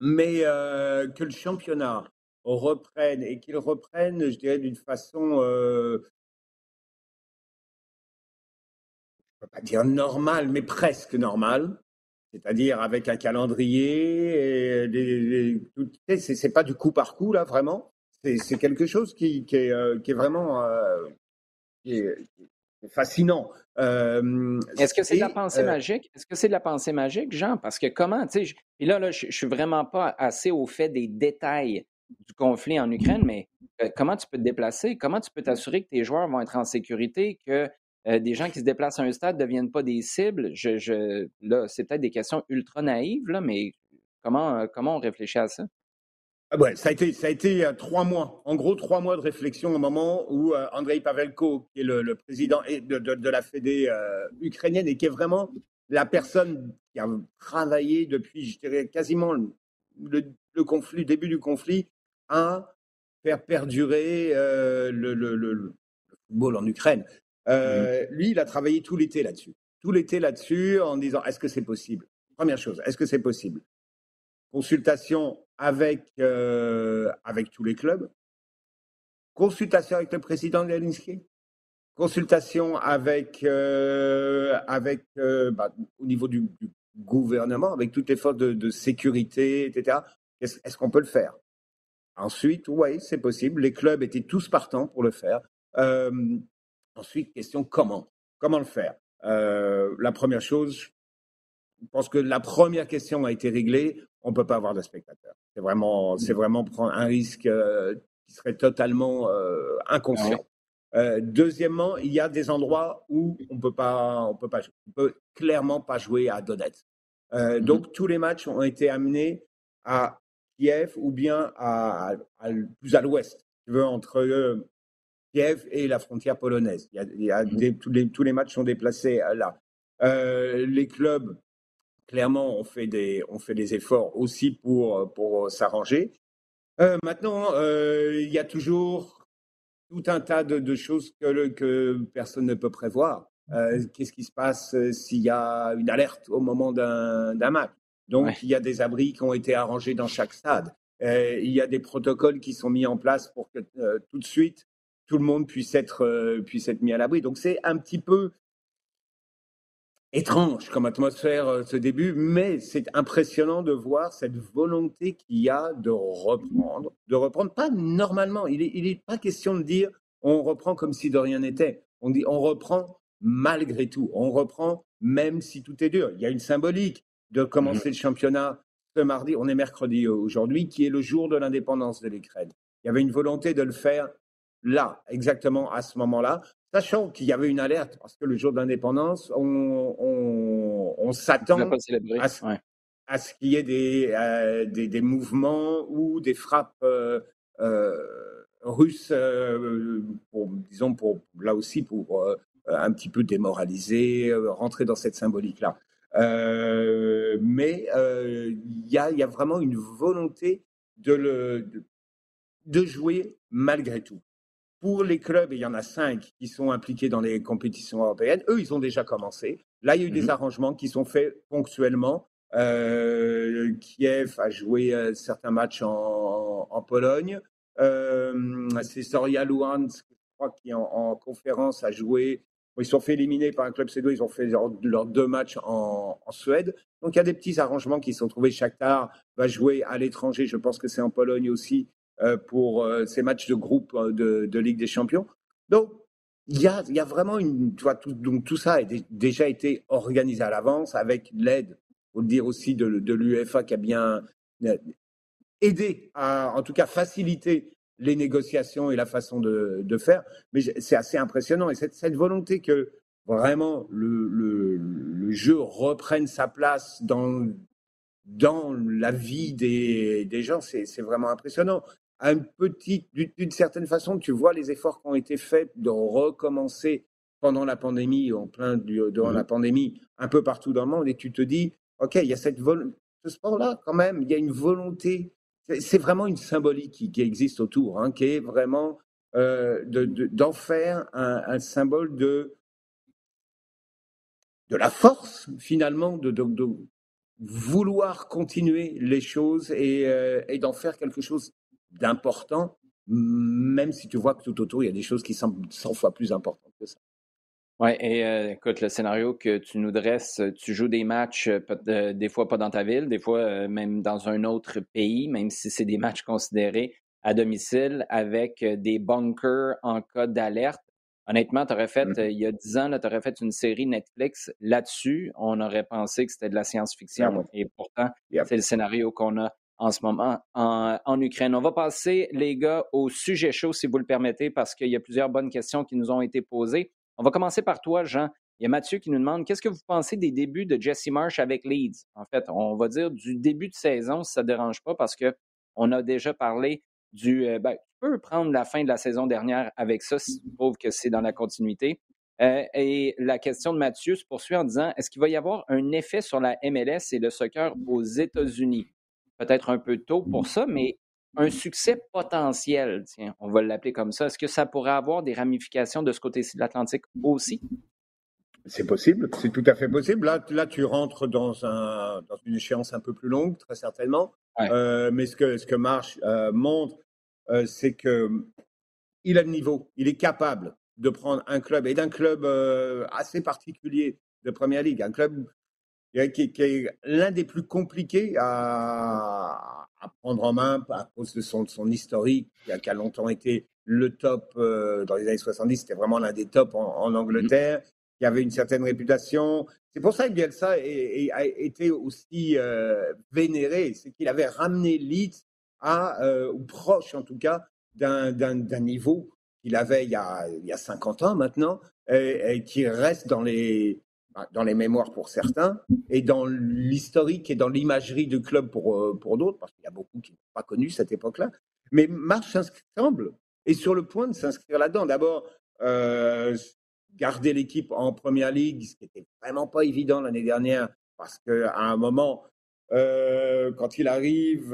Mais que le championnat reprenne et qu'il reprenne, je dirais, d'une façon, je ne peux pas dire normale, mais presque normale, c'est-à-dire avec un calendrier, et c'est, pas du coup par coup là, vraiment c'est quelque chose qui, est, euh, vraiment euh, fascinant. Euh, Est-ce que c'est de la pensée magique? Est-ce que c'est de la pensée magique, Jean? Parce que comment, tu sais, et là, là, je, ne suis vraiment pas assez au fait des détails du conflit en Ukraine, mais comment tu peux te déplacer? Comment tu peux t'assurer que tes joueurs vont être en sécurité, que des gens qui se déplacent à un stade ne deviennent pas des cibles? Je, là, c'est peut-être des questions ultra naïves, là, mais comment, comment on réfléchit à ça? Ah ouais, ça a été, ça a été euh, trois mois, en gros trois mois de réflexion au moment où euh, Andrei Pavelko, qui est le, président de, de, la Fédé euh, ukrainienne et qui est vraiment la personne qui a travaillé depuis, je dirais, quasiment le, le conflit, début du conflit, à faire perdurer le, le, football en Ukraine. Mmh. Lui, il a travaillé tout l'été là-dessus. Tout l'été là-dessus en disant est-ce que c'est possible? Première chose, est-ce que c'est possible? Consultation avec, euh, avec tous les clubs, consultation avec le président Zelensky, consultation avec, euh, avec euh, bah, au niveau du, gouvernement, avec toutes les forces de, sécurité, etc. Est-ce qu'on peut le faire? Ensuite, oui, c'est possible. Les clubs étaient tous partants pour le faire. ensuite, question comment? Comment le faire? La première chose, je pense que la première question a été réglée. On ne peut pas avoir de spectateurs. C'est vraiment, c'est vraiment prendre un risque euh, qui serait totalement euh, inconscient. Euh, deuxièmement, il y a des endroits où on peut pas, on peut pas, on peut clairement pas jouer à Donetsk. Mm-hmm. Donc tous les matchs ont été amenés à Kiev ou bien à, plus à l'ouest, tu veux, entre Kiev et la frontière polonaise. Il y a, tous, les, tous les matchs sont déplacés là. les clubs clairement, on fait des, on fait des efforts aussi pour, pour s'arranger. maintenant, il y a toujours tout un tas de, choses que, que, personne ne peut prévoir. Qu'est-ce qui se passe s'il y a une alerte au moment d'un match? Donc, il y a des abris qui ont été arrangés dans chaque stade. il y a des protocoles qui sont mis en place pour que tout de suite, tout le monde puisse être, puisse être mis à l'abri. Donc, c'est un petit peu étrange comme atmosphère euh, ce début, mais c'est impressionnant de voir cette volonté qu'il y a de reprendre, de reprendre pas normalement. Il n'est il est pas question de dire on reprend comme si de rien n'était. On dit on reprend malgré tout, on reprend même si tout est dur. Il y a une symbolique de commencer mmh. le championnat ce mardi, on est mercredi aujourd'hui, qui est le jour de l'indépendance de l'Ukraine. Il y avait une volonté de le faire là, exactement à ce moment-là, sachant qu'il y avait une alerte, parce que le jour de l'indépendance, on, s'attend à, ce qu'il y ait des, euh, des, mouvements ou des frappes euh, euh, russes, disons, pour, là aussi, pour un petit peu démoraliser, rentrer dans cette symbolique-là. mais il y, a, y, a, vraiment une volonté de, le, de jouer malgré tout. Pour les clubs, il y en a cinq qui sont impliqués dans les compétitions européennes. Eux, ils ont déjà commencé. Là, il y a eu des mmh arrangements qui sont faits ponctuellement. Euh, Kiev a joué euh, certains matchs en, Pologne. Euh, c'est Soria Luhansk, je crois, qui en, conférence a joué. Ils sont fait éliminer par un club suédois. Ils ont fait leurs deux matchs en, en, Suède. Donc, il y a des petits arrangements qui sont trouvés. Shakhtar va jouer à l'étranger. Je pense que c'est en Pologne aussi. Euh, pour euh, ces matchs de groupe euh, de, Ligue des Champions. Donc, il y a, y a, vraiment une. Tu vois, tout, donc tout ça a déjà été organisé à l'avance avec l'aide, faut le dire aussi, de, de l'UEFA qui a bien aidé à, en tout cas, faciliter les négociations et la façon de, de faire. Mais c'est assez impressionnant. Et cette, volonté que vraiment le, le, le, jeu reprenne sa place dans, dans la vie des, des gens, c'est vraiment impressionnant un petit, d'une certaine façon, tu vois les efforts qui ont été faits de recommencer pendant la pandémie, en plein durant la mmh. pandémie, un peu partout dans le monde, et tu te dis, ok, il y a cette ce sport-là quand même, il y a une volonté, c'est vraiment une symbolique qui, existe autour, hein, qui est vraiment euh, d'en faire un, symbole de de la force finalement de, de, vouloir continuer les choses et, euh, et d'en faire quelque chose d'important, même si tu vois que tout autour, il y a des choses qui semblent 100 fois plus importantes que ça. Oui, et euh, écoute, le scénario que tu nous dresses, tu joues des matchs, euh, euh, des fois pas dans ta ville, des fois même dans un autre pays, même si c'est des matchs considérés à domicile, avec des bunkers en cas d'alerte. Honnêtement, tu aurais fait, mmh. il y a 10 ans, tu aurais fait une série Netflix là-dessus. On aurait pensé que c'était de la science-fiction. Et pourtant, c'est le scénario qu'on a en ce moment en, Ukraine. On va passer, les gars, au sujet chaud, si vous le permettez, parce qu'il y a plusieurs bonnes questions qui nous ont été posées. On va commencer par toi, Jean. Il y a Mathieu qui nous demande qu'est-ce que vous pensez des débuts de Jesse Marsh avec Leeds? En fait, on va dire du début de saison, si ça ne dérange pas, parce qu'on a déjà parlé du. Euh, ben, tu peux prendre la fin de la saison dernière avec ça si tu trouves que c'est dans la continuité. Euh, et la question de Mathieu se poursuit en disant est-ce qu'il va y avoir un effet sur la MLS et le soccer aux États-Unis? Peut-être un peu tôt pour ça, mais un succès potentiel, tiens, on va l'appeler comme ça. Est-ce que ça pourrait avoir des ramifications de ce côté-ci de l'Atlantique aussi? C'est possible, c'est tout à fait possible. Là, là tu rentres dans, un, dans une échéance un peu plus longue, très certainement. Euh, mais ce que, ce que Marsh euh, montre, euh, c'est que il a le niveau, il est capable de prendre un club, et d'un club assez particulier de Première Ligue, un club qui, est l'un des plus compliqués à, prendre en main à cause de son, son historique, qui a, longtemps été le top euh, dans les années 70, c'était vraiment l'un des tops en, Angleterre, qui avait une certaine réputation. C'est pour ça que Bielsa a, été aussi euh, vénéré, c'est qu'il avait ramené Leeds à, euh, ou proche en tout cas, d'un niveau qu'il avait il y, a, il y a 50 ans maintenant, et qui reste dans les, dans les mémoires pour certains, et dans l'historique et dans l'imagerie du club pour, euh, pour d'autres, parce qu'il y a beaucoup qui n'ont pas connu cette époque-là. Mais Marche semble, est sur le point de s'inscrire là-dedans. D'abord, euh, garder l'équipe en première ligue, ce qui n'était vraiment pas évident l'année dernière parce qu'à un moment, euh, quand il arrive,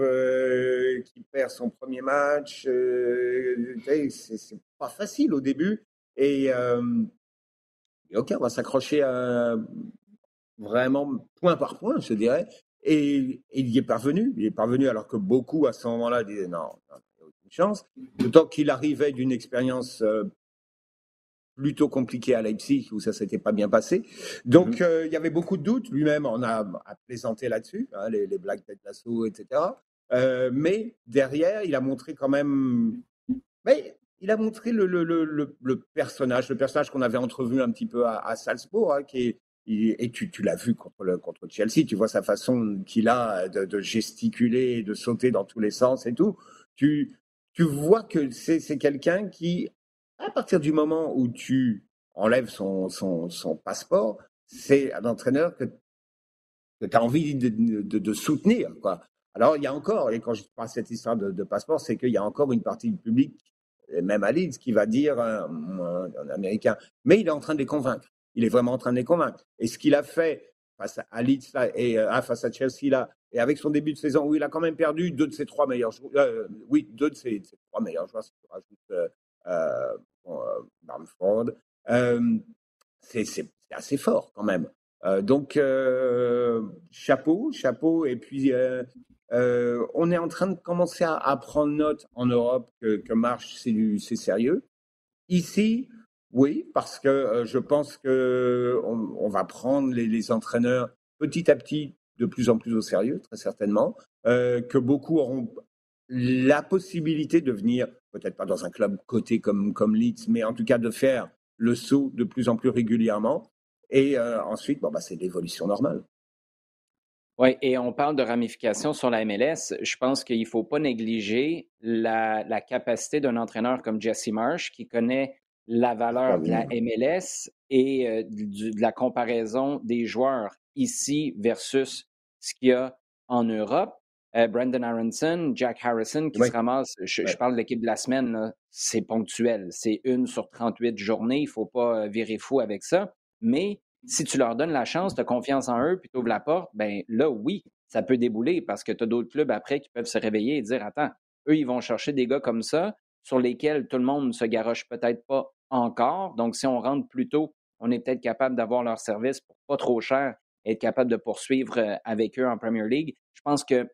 qu'il perd son premier match, c'est pas facile au début. Et ok, on va s'accrocher vraiment point par point, je dirais. Et, il y est parvenu. Il est parvenu alors que beaucoup à ce moment-là disaient non, non il n'y a aucune chance. D'autant qu'il arrivait d'une expérience plutôt compliqué à Leipzig où ça s'était pas bien passé. Donc mhm. euh, il y avait beaucoup de doutes. Lui-même on a, plaisanté là-dessus, hein, les, les, blagues tête d'assaut, etc. Euh, mais derrière, il a montré quand même. Mais il a montré le, le, le, personnage, le personnage qu'on avait entrevu un petit peu à, Salzbourg, hein, qui et tu, tu l'as vu contre, contre Chelsea, tu vois sa façon qu'il a de, gesticuler, de sauter dans tous les sens et tout. Tu, tu vois que c'est quelqu'un qui à partir du moment où tu enlèves son, son, son passeport, c'est un entraîneur que, que tu as envie de, de, de, soutenir. Quoi. Alors, il y a encore, et quand je parle de cette histoire de, passeport, c'est qu'il y a encore une partie du public, même à Leeds, qui va dire, un, américain, mais il est en train de les convaincre. Il est vraiment en train de les convaincre. Et ce qu'il a fait face à Leeds là, et euh, face à Chelsea là, et avec son début de saison où il a quand même perdu deux de ses trois meilleurs joueurs, euh, oui, deux de ses, trois meilleurs joueurs, si tu rajoutes euh, euh. Euh, c'est assez fort quand même. Euh, donc, chapeau, chapeau. Et puis, on est en train de commencer à, prendre note en Europe que, Marche, c'est sérieux. Ici, oui, parce que je pense que on, va prendre les, entraîneurs petit à petit de plus en plus au sérieux, très certainement, que beaucoup auront la possibilité de venir, peut-être pas dans un club coté comme, comme Leeds, mais en tout cas de faire le saut de plus en plus régulièrement. Et euh, ensuite, bon, bah, c'est l'évolution normale. Oui, et on parle de ramification sur la MLS. Je pense qu'il ne faut pas négliger la, la capacité d'un entraîneur comme Jesse Marsh qui connaît la valeur de la MLS et euh, de la comparaison des joueurs ici versus ce qu'il y a en Europe. Euh, Brandon Aronson, Jack Harrison qui se ramasse, je, parle de l'équipe de la semaine, c'est ponctuel. C'est une sur 38 journées. Il ne faut pas euh, virer fou avec ça. Mais si tu leur donnes la chance, tu as confiance en eux, puis tu ouvres la porte, ben là, oui, ça peut débouler parce que tu as d'autres clubs après qui peuvent se réveiller et dire Attends, eux, ils vont chercher des gars comme ça, sur lesquels tout le monde ne se garoche peut-être pas encore. Donc, si on rentre plus tôt, on est peut-être capable d'avoir leur service pour pas trop cher et être capable de poursuivre euh, avec eux en Premier League. Je pense que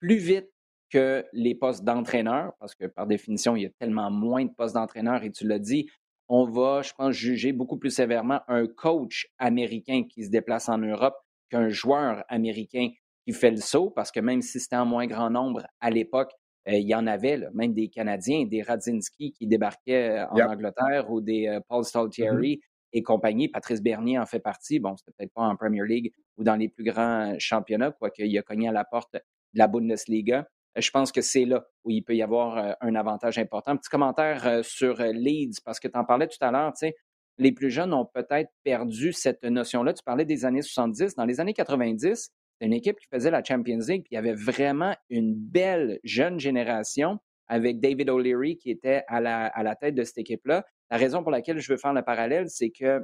plus vite que les postes d'entraîneur, parce que par définition, il y a tellement moins de postes d'entraîneur, et tu l'as dit, on va, je pense, juger beaucoup plus sévèrement un coach américain qui se déplace en Europe qu'un joueur américain qui fait le saut, parce que même si c'était en moins grand nombre à l'époque, euh, il y en avait, même des Canadiens, des Radzinski qui débarquaient euh, en Angleterre ou des euh, Paul Staltieri mm-hmm. et compagnie. Patrice Bernier en fait partie. Bon, c'était peut-être pas en Premier League ou dans les plus grands championnats, quoique il a cogné à la porte de la Bundesliga. Euh, je pense que c'est là où il peut y avoir euh, un avantage important. Petit commentaire euh, sur Leeds, parce que tu en parlais tout à l'heure, tu sais, les plus jeunes ont peut-être perdu cette notion-là. Tu parlais des années 70. Dans les années 90, c'était une équipe qui faisait la Champions League, puis il y avait vraiment une belle jeune génération avec David O'Leary qui était à la, à la tête de cette équipe-là. La raison pour laquelle je veux faire le parallèle, c'est que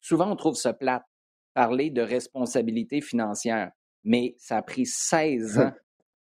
souvent on trouve ça plate, parler de responsabilité financière mais ça a pris 16 ans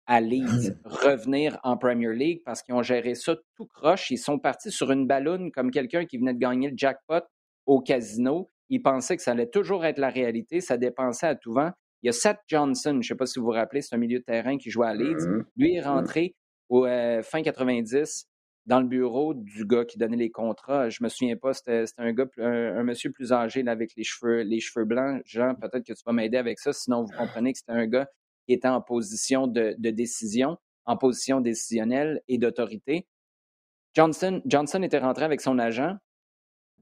à Leeds revenir en Premier League parce qu'ils ont géré ça tout croche. Ils sont partis sur une balloune comme quelqu'un qui venait de gagner le jackpot au casino. Ils pensaient que ça allait toujours être la réalité. Ça dépensait à tout vent. Il y a Seth Johnson, je ne sais pas si vous vous rappelez, c'est un milieu de terrain qui jouait à Leeds. Mmh Lui est rentré au euh, fin 90 dans le bureau du gars qui donnait les contrats. Je me souviens pas, c'était un gars, un, monsieur plus âgé avec les cheveux, les cheveux blancs. Jean, peut-être que tu vas m'aider avec ça. Sinon, vous comprenez que c'était un gars qui était en position de, décision, en position décisionnelle et d'autorité. Johnson, était rentré avec son agent.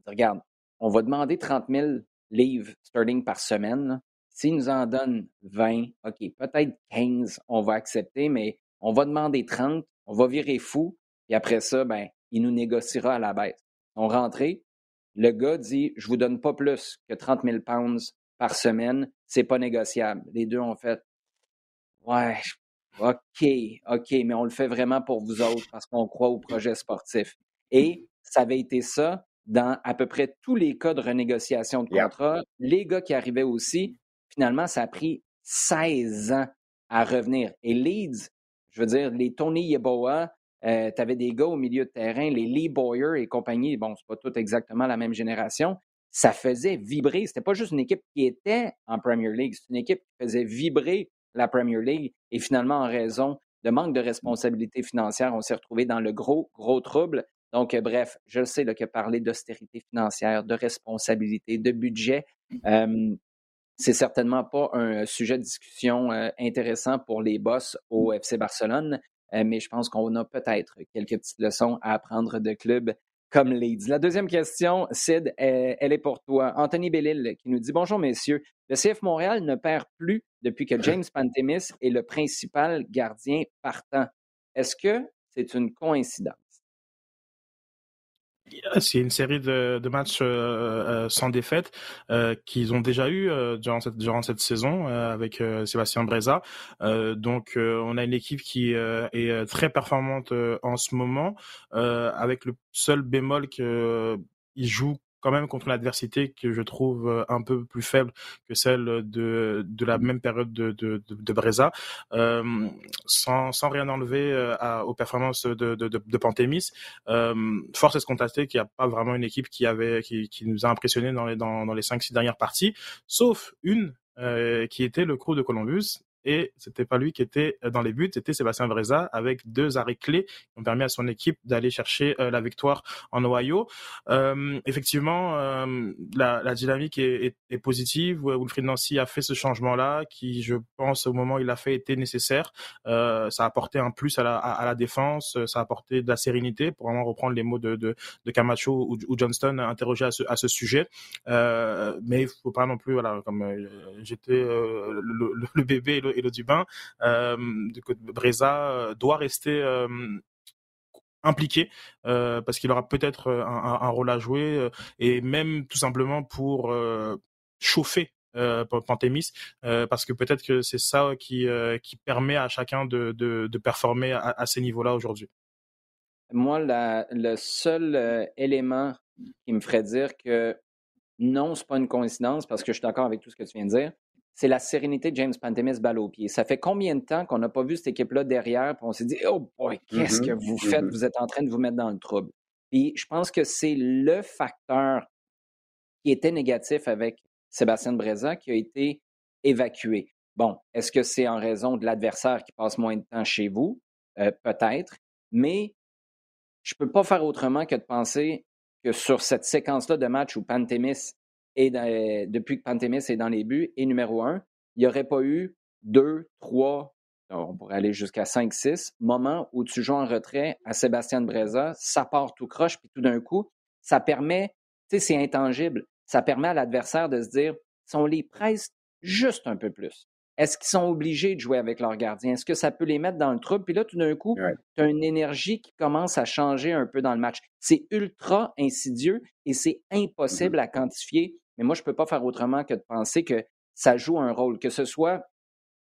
Regarde, on va demander 30 000 livres sterling par semaine. S'il nous en donne 20, OK, peut-être 15, on va accepter, mais on va demander 30, on va virer fou et après ça, ben, il nous négociera à la baisse. On rentrait, le gars dit Je vous donne pas plus que 30 000 pounds par semaine, c'est pas négociable. Les deux ont fait Ouais, OK, OK, mais on le fait vraiment pour vous autres parce qu'on croit au projet sportif. Et ça avait été ça dans à peu près tous les cas de renégociation de contrat. Les gars qui arrivaient aussi, finalement, ça a pris 16 ans à revenir. Et Leeds, je veux dire, les Tony Yeboah, euh, tu avais des gars au milieu de terrain, les Lee Boyer et compagnie, bon, c'est pas tout exactement la même génération, ça faisait vibrer. C'était pas juste une équipe qui était en Premier League, c'est une équipe qui faisait vibrer la Premier League. Et finalement, en raison de manque de responsabilité financière, on s'est retrouvé dans le gros, gros trouble. Donc, euh, bref, je sais que parler d'austérité financière, de responsabilité, de budget, euh, c'est certainement pas un sujet de discussion euh, intéressant pour les boss au FC Barcelone, mais je pense qu'on a peut-être quelques petites leçons à apprendre de clubs comme Leeds. La deuxième question, Sid, elle est pour toi. Anthony Bellil qui nous dit Bonjour messieurs, le CF Montréal ne perd plus depuis que James Pantemis est le principal gardien partant. Est-ce que c'est une coïncidence? C'est une série de, matchs euh, euh, sans défaite euh, qu'ils ont déjà eu durant, cette, durant cette saison avec Sébastien Breza. donc on a une équipe qui est très performante en ce moment, avec le seul bémol qu'il joue quand même contre une adversité que je trouve euh, un peu plus faible que celle de, de la même période de, de, de, Breza, euh, sans, sans rien enlever euh, à, aux performances de, de, de Pantémis. Euh, force est de constater qu'il n'y a pas vraiment une équipe qui avait qui, qui nous a impressionné dans les dans, dans les cinq six dernières parties, sauf une euh, qui était le crew de Columbus et c'était pas lui qui était euh, dans les buts, c'était Sébastien Breza avec deux arrêts clés qui ont permis à son équipe d'aller chercher euh, la victoire en Ohio. Euh, effectivement, la, dynamique est, positive. Wilfried Nancy a fait ce changement-là qui, je pense, au moment où il l'a fait, était nécessaire. ça a apporté un plus à la, défense, ça a apporté de la sérénité, pour vraiment reprendre les mots de, Camacho ou, Johnston interrogé à ce, à ce sujet. mais il faut pas non plus, voilà, comme j'étais le, bébé et Dubin, euh, Breza euh, doit rester euh, impliqué parce qu'il aura peut-être un, rôle à jouer et même tout simplement pour chauffer Pantémis, parce que peut-être que c'est ça qui, permet à chacun de, de, performer à, ces niveaux-là aujourd'hui. Moi, le seul élément qui me ferait dire que non, c'est pas une coïncidence, parce que je suis d'accord avec tout ce que tu viens de dire, c'est la sérénité de James Pantemis balle au pied. Ça fait combien de temps qu'on n'a pas vu cette équipe-là derrière, puis on s'est dit, oh boy, qu'est-ce mm-hmm. que vous faites? Mm-hmm. Vous êtes en train de vous mettre dans le trouble. Puis je pense que c'est le facteur qui était négatif avec Sébastien Breza qui a été évacué. Bon, est-ce que c'est en raison de l'adversaire qui passe moins de temps chez vous? Euh, peut-être. Mais je ne peux pas faire autrement que de penser que sur cette séquence-là de match où Pantemis et depuis que Pantémis est dans les buts, et numéro un, il n'y aurait pas eu deux, trois, on pourrait aller jusqu'à cinq, six moments où tu joues en retrait à Sébastien Breza, ça part tout croche, puis tout d'un coup, ça permet, tu sais, c'est intangible, ça permet à l'adversaire de se dire, si on les presse juste un peu plus, est-ce qu'ils sont obligés de jouer avec leur gardien? Est-ce que ça peut les mettre dans le trouble? Puis là, tout d'un coup, tu as une énergie qui commence à changer un peu dans le match. C'est ultra insidieux et c'est mm-hmm. impossible à quantifier mais moi, je ne peux pas faire autrement que de penser que ça joue un rôle, que ce soit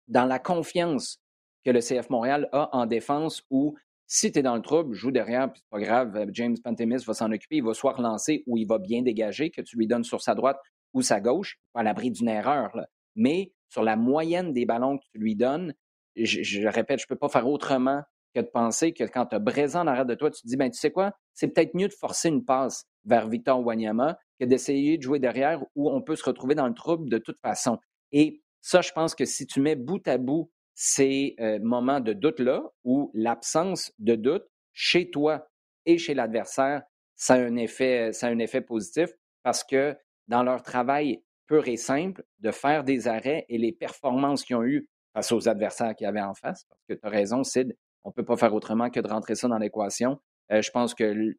dans la confiance que le CF Montréal a en défense ou si tu es dans le trouble, joue derrière, puis c'est pas grave, euh, James Pantemis va s'en occuper, il va soit relancer ou il va bien dégager, que tu lui donnes sur sa droite ou sa gauche, à l'abri d'une erreur. Mais sur la moyenne des ballons que tu lui donnes, je, répète, je ne peux pas faire autrement que de penser que quand tu as Brézan en arrière de toi, tu te dis, ben, tu sais quoi, c'est peut-être mieux de forcer une passe vers Victor Wanyama que d'essayer de jouer derrière où on peut se retrouver dans le trouble de toute façon. Et ça, je pense que si tu mets bout à bout ces euh, moments de doute-là ou l'absence de doute chez toi et chez l'adversaire, ça a un effet, ça a un effet positif parce que dans leur travail pur et simple de faire des arrêts et les performances qu'ils ont eues face aux adversaires qu'ils avaient en face, parce que tu as raison, Sid, on ne peut pas faire autrement que de rentrer ça dans l'équation. Euh, je pense que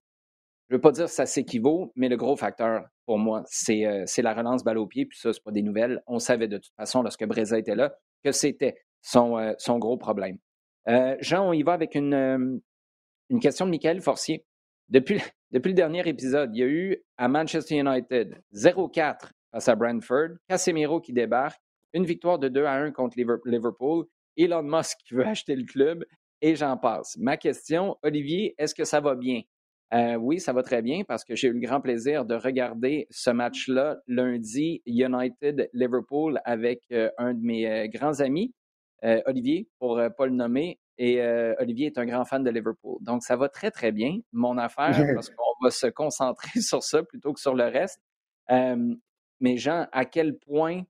je ne veux pas dire que ça s'équivaut, mais le gros facteur pour moi, c'est euh, la relance balle au pied. Puis ça, ce pas des nouvelles. On savait de toute façon, lorsque Breza était là, que c'était son, euh, gros problème. Euh, Jean, on y va avec une, question de Michael Forcier. Depuis, depuis le dernier épisode, il y a eu à Manchester United 0-4 face à Brentford, Casemiro qui débarque, une victoire de 2 à 1 contre Liverpool, Elon Musk qui veut acheter le club, et j'en passe. Ma question, Olivier, est-ce que ça va bien? Euh, oui, ça va très bien parce que j'ai eu le grand plaisir de regarder ce match-là lundi, United-Liverpool, avec euh, un de mes euh, grands amis, Olivier, pour ne pas le nommer. Et Olivier est un grand fan de Liverpool. Donc, ça va très, très bien, mon affaire, parce qu'on va se concentrer sur ça plutôt que sur le reste. mais Jean, à quel point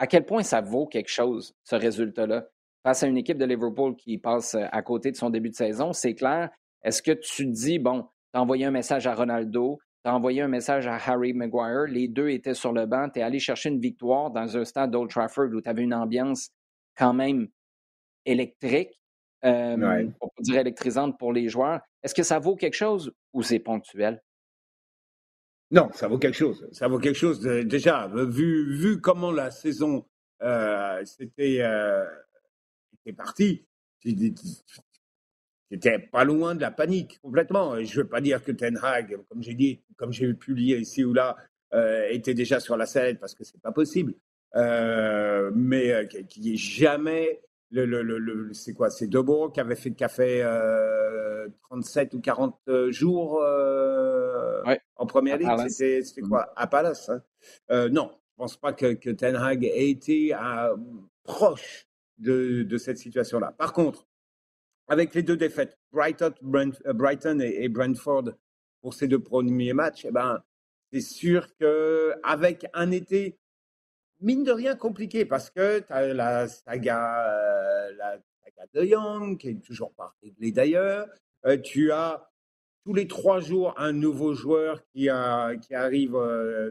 à quel point ça vaut quelque chose, ce résultat-là? Face à une équipe de Liverpool qui passe à côté de son début de saison, c'est clair, est-ce que tu dis, bon, tu as envoyé un message à Ronaldo, tu as envoyé un message à Harry Maguire, les deux étaient sur le banc, tu es allé chercher une victoire dans un stade d'Old Trafford où tu avais une ambiance quand même électrique, euh, pour dire électrisante pour les joueurs. Est-ce que ça vaut quelque chose ou c'est ponctuel? Non, ça vaut quelque chose. Ça vaut quelque chose. déjà, vu, vu comment la saison euh, c'était euh, partie, c'était pas loin de la panique complètement. je ne veux pas dire que Ten Hag, comme j'ai dit, comme j'ai pu lire ici ou là, euh, était déjà sur la scène parce que c'est pas possible. Euh, mais euh, qu'il n'y ait jamais le, le, le, c'est quoi C'est Debourg qui avait fait de café 37 ou 40 jours en première ligue. C'était quoi? Mm. À Palace hein. Non, je pense pas que, que, Ten Hag ait été proche de, de cette situation-là. Par contre, avec les deux défaites, Brighton, euh, Brighton et, Brentford pour ces deux premiers matchs, eh ben, c'est sûr qu'avec un été, mine de rien, compliqué, parce que tu as la saga, euh, la saga de Young, qui est toujours pas réglée d'ailleurs. Euh, tu as tous les trois jours un nouveau joueur qui, a, qui arrive,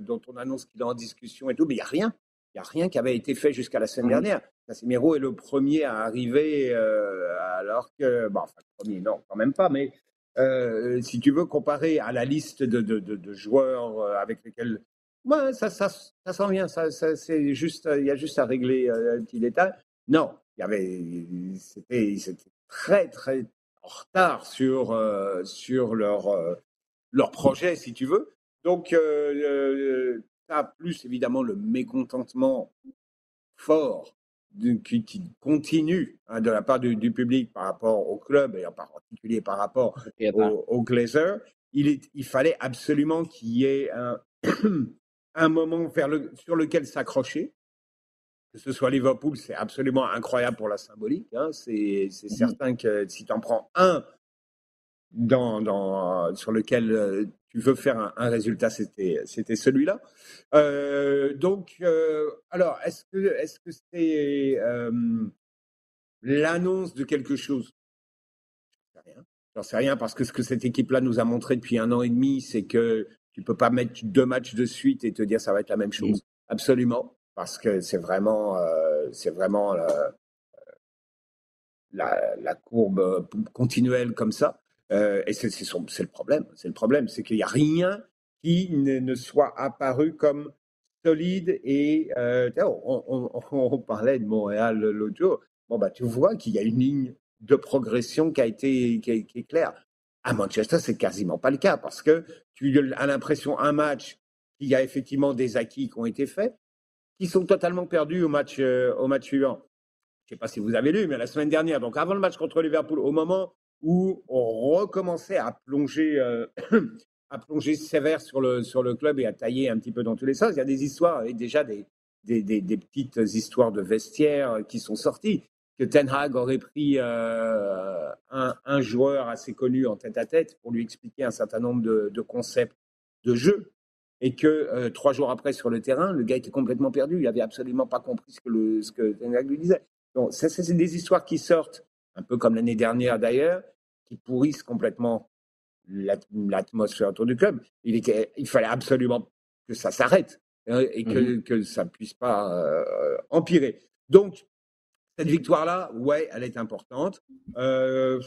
dont on annonce qu'il est en discussion et tout, mais il n'y a rien. Il n'y a rien qui avait été fait jusqu'à la semaine mmh. dernière. Casemiro est le premier à arriver, euh, alors que, bon, enfin, le premier, non, quand même pas, mais euh, si tu veux comparer à la liste de, de, joueurs euh, avec lesquels. Ouais, ça, ça, ça s'en vient, ça, ça c'est juste, il y a juste à régler un petit détail. Non, il y avait, c'était, très, très en retard sur, sur leur, leur projet, si tu veux. Donc, ça, plus évidemment le mécontentement fort qui, continue hein, de la part du, public par rapport au club et en particulier par rapport au, au Glazer, il, il, fallait absolument qu'il y ait un, un moment vers le, sur lequel s'accrocher. Que ce soit Liverpool, c'est absolument incroyable pour la symbolique. Hein. C'est mmh certain que si tu en prends un dans, dans, sur lequel euh, tu veux faire un, résultat, c'était, celui-là. Euh, donc, euh, alors, est-ce que, est-ce que c'est l'annonce de quelque chose? J'en sais rien. J'en sais rien parce que ce que cette équipe-là nous a montré depuis un an et demi, c'est que tu peux pas mettre deux matchs de suite et te dire ça va être la même chose. Absolument, parce que c'est vraiment, c'est vraiment la, la, courbe continuelle comme ça. Euh, et c'est le problème. C'est le problème, c'est qu'il n'y a rien qui ne, soit apparu comme solide. Et euh, on, parlait de Montréal l'autre jour. Bon, bah, tu vois qu'il y a une ligne de progression qui a été qui, est claire. À Manchester, c'est quasiment pas le cas parce que tu as l'impression un match qu'il y a effectivement des acquis qui ont été faits, qui sont totalement perdus au match euh, au match suivant. Je ne sais pas si vous avez lu, mais la semaine dernière, donc avant le match contre Liverpool, au moment où on recommençait à plonger, euh, à plonger sévère sur le, sur le club et à tailler un petit peu dans tous les sens. Il y a des histoires, et déjà des, des, petites histoires de vestiaires qui sont sorties. Que Ten Hag aurait pris euh, un, un, joueur assez connu en tête à tête pour lui expliquer un certain nombre de, de concepts de jeu et que euh, trois jours après sur le terrain, le gars était complètement perdu. Il n'avait absolument pas compris ce que, le, ce que Ten Hag lui disait. Donc, ça, c'est des histoires qui sortent, un peu comme l'année dernière d'ailleurs, qui pourrissent complètement l'atmosphère autour du club. Il, il fallait absolument que ça s'arrête hein, et que, mmh que, ça ne puisse pas euh, empirer. Donc, cette victoire-là, ouais, elle est importante. Euh,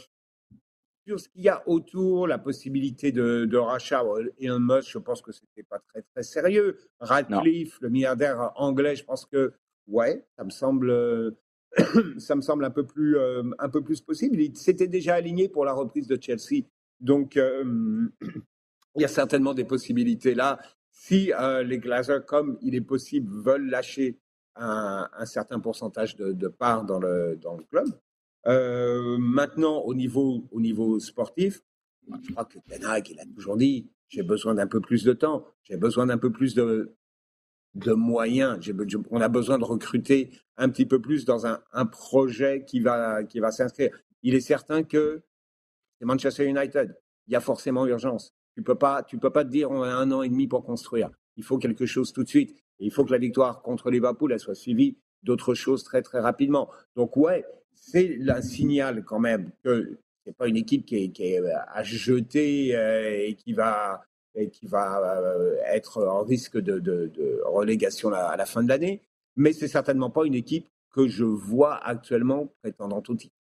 sur ce qu'il y a autour, la possibilité de, de rachat, Elon Musk, je pense que c'était pas très très sérieux. Radcliffe, le milliardaire anglais, je pense que ouais, ça me semble ça me semble un peu plus, euh, un peu plus possible. Il s'était déjà aligné pour la reprise de Chelsea. Donc, euh, il y a certainement des possibilités là. Si euh, les Glazers, comme il est possible, veulent lâcher un, certain pourcentage de, de parts dans le, dans le club. maintenant, au niveau, au niveau sportif, je crois que Ten Hag, il a toujours dit, j'ai besoin d'un peu plus de temps, j'ai besoin d'un peu plus de, de moyens, on a besoin de recruter un petit peu plus dans un, projet qui va, qui va s'inscrire. Il est certain que c'est Manchester United, il y a forcément urgence. Tu peux peux pas te dire on a un an et demi pour construire. Il faut quelque chose tout de suite. Il faut que la victoire contre Liverpool elle soit suivie d'autres choses très très rapidement. Donc ouais, c'est un signal quand même que c'est pas une équipe qui est, à jeter euh, et qui va qui va euh, être en risque de, de relégation à la fin de l'année, mais c'est certainement pas une équipe que je vois actuellement prétendant au titre.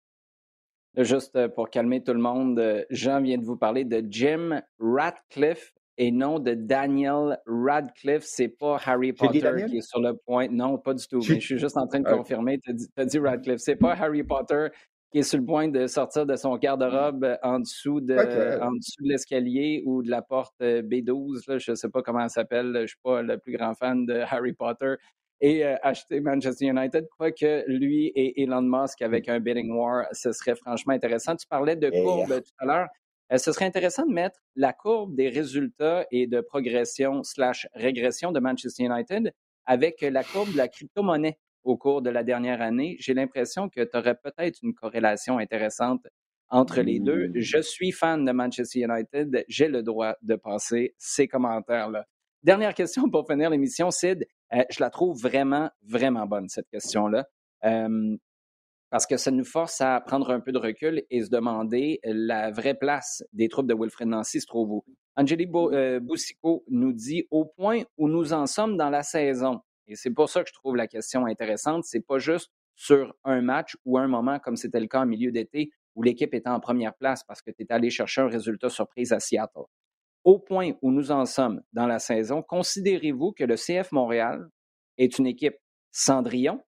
Juste euh, pour calmer tout le monde, euh, Jean vient de vous parler de Jim Radcliffe et non de Daniel Radcliffe. C'est pas Harry Potter qui est sur le point. Non, pas du tout. Mais je suis juste en train de confirmer. Tu as, dit Radcliffe. C'est pas Harry Potter qui est sur le point de sortir de son garde-robe en dessous de, en dessous de l'escalier ou de la porte euh, B12. Je ne sais pas comment elle s'appelle. Je ne suis pas le plus grand fan de Harry Potter et euh, acheter Manchester United, quoique lui et Elon Musk avec un bidding war, ce serait franchement intéressant. Tu parlais de courbe tout à l'heure. Euh, ce serait intéressant de mettre la courbe des résultats et de progression slash régression de Manchester United avec la courbe de la crypto-monnaie au cours de la dernière année. J'ai l'impression que tu aurais peut-être une corrélation intéressante entre les deux. Mmh. Je suis fan de Manchester United. J'ai le droit de passer ces commentaires-là. Dernière question pour finir l'émission, Sid. Euh, je la trouve vraiment, vraiment bonne, cette question-là. Euh, parce que ça nous force à prendre un peu de recul et se demander la vraie place des troupes de Wilfred Nancy se trouve où? Angélique euh, Boussico nous dit au point où nous en sommes dans la saison. Et c'est pour ça que je trouve la question intéressante. C'est pas juste sur un match ou un moment comme c'était le cas en milieu d'été où l'équipe était en première place parce que tu es allé chercher un résultat surprise à Seattle au point où nous en sommes dans la saison, considérez-vous que le CF Montréal est une équipe Cendrillon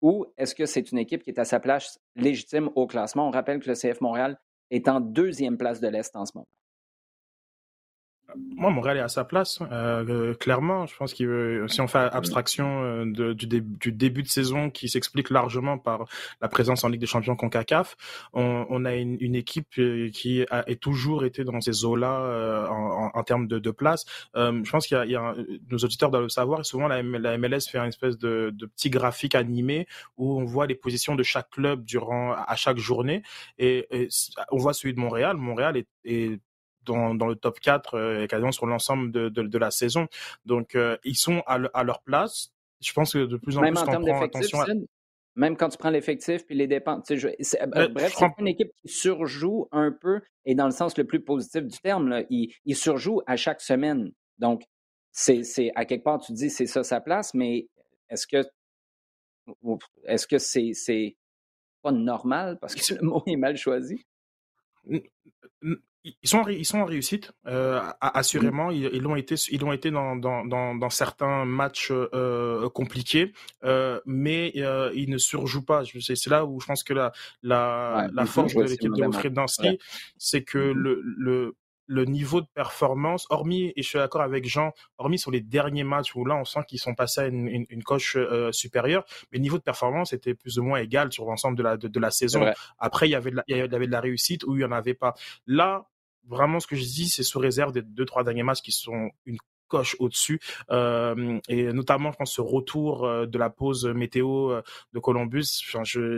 ou est-ce que c'est une équipe qui est à sa place légitime au classement? On rappelle que le CF Montréal est en deuxième place de l'Est en ce moment. Moi, Montréal est à sa place, euh, clairement. Je pense que si on fait abstraction euh, du, début de saison qui s'explique largement par la présence en Ligue des Champions CONCACAF, on, on a une, une, équipe euh, qui a toujours été dans ces eaux-là euh, en, en, termes de, de place. Euh, je pense qu'il y, y, a, nos auditeurs doivent le savoir. Souvent, la, MLS fait une espèce de, de, petit graphique animé où on voit les positions de chaque club durant à chaque journée, et, et on voit celui de Montréal. Montréal est, est dans, dans, le top 4 euh, quasiment sur l'ensemble de, de, de, la saison. Donc, euh, ils sont à, à, leur place. Je pense que de plus en Même plus, en prend attention à... Même quand tu prends l'effectif puis les dépenses. Je, euh, bref, c'est une équipe qui surjoue un peu, et dans le sens le plus positif du terme, là, il, il surjoue à chaque semaine. Donc, c'est à quelque part, tu dis c'est ça sa place, mais est-ce que est-ce que c'est c'est pas normal parce que le mot est mal choisi? Ils sont ils sont en réussite euh, assurément ils, ils l'ont été ils l'ont été dans, dans, dans, dans certains matchs euh, compliqués euh, mais euh, ils ne surjouent pas c'est là où je pense que la la, ouais, la force de l'équipe de Wilfried Dansky ouais. c'est que mm -hmm. le le le niveau de performance, hormis, et je suis d'accord avec Jean, hormis sur les derniers matchs où là on sent qu'ils sont passés à une, une, une coche euh, supérieure, mais le niveau de performance était plus ou moins égal sur l'ensemble de la, de, de la saison. Après, il y, avait de la, il y avait de la réussite ou il n'y en avait pas. Là, vraiment, ce que je dis, c'est sous réserve des deux, trois derniers matchs qui sont une coche au-dessus. Euh, et notamment, je pense, ce retour euh, de la pause météo euh, de Columbus. Enfin, je,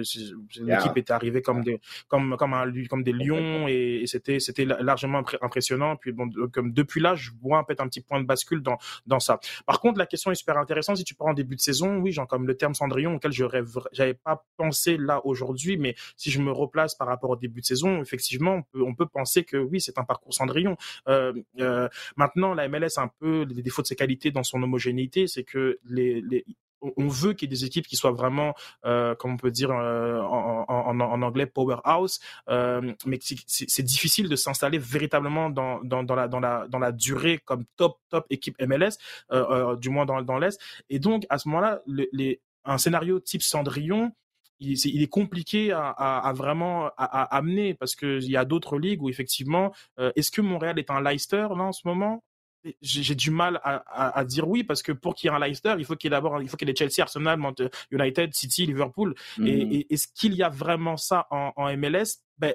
l'équipe yeah. était arrivée comme des, comme, comme, un, comme des lions et, et c'était, c'était largement impressionnant. Puis bon, comme depuis là, je vois peut-être un petit point de bascule dans, dans ça. Par contre, la question est super intéressante. Si tu prends en début de saison, oui, genre comme le terme Cendrillon auquel je j'avais pas pensé là aujourd'hui, mais si je me replace par rapport au début de saison, effectivement, on peut, on peut penser que oui, c'est un parcours Cendrillon. Euh, maintenant, la MLS un peu les défauts de ses qualités dans son homogénéité, c'est que les, on veut qu'il y ait des équipes qui soient vraiment, euh, comme on peut dire euh, en, anglais, powerhouse, euh, mais c'est difficile de s'installer véritablement dans, dans, la, dans, la, dans la durée comme top, top équipe MLS, euh, du moins dans, l'Est. Et donc, à ce moment-là, un scénario type Cendrillon, il, est, compliqué à, vraiment à, amener parce qu'il y a d'autres ligues où effectivement, est-ce que Montréal est un Leicester là en ce moment? J'ai du mal à, à, à, dire oui parce que pour qu'il y ait un Leicester, il faut qu'il y ait d'abord, il faut qu'il y ait Chelsea, Arsenal, United, City, Liverpool. Mm -hmm. Et, et est-ce qu'il y a vraiment ça en, en MLS ben,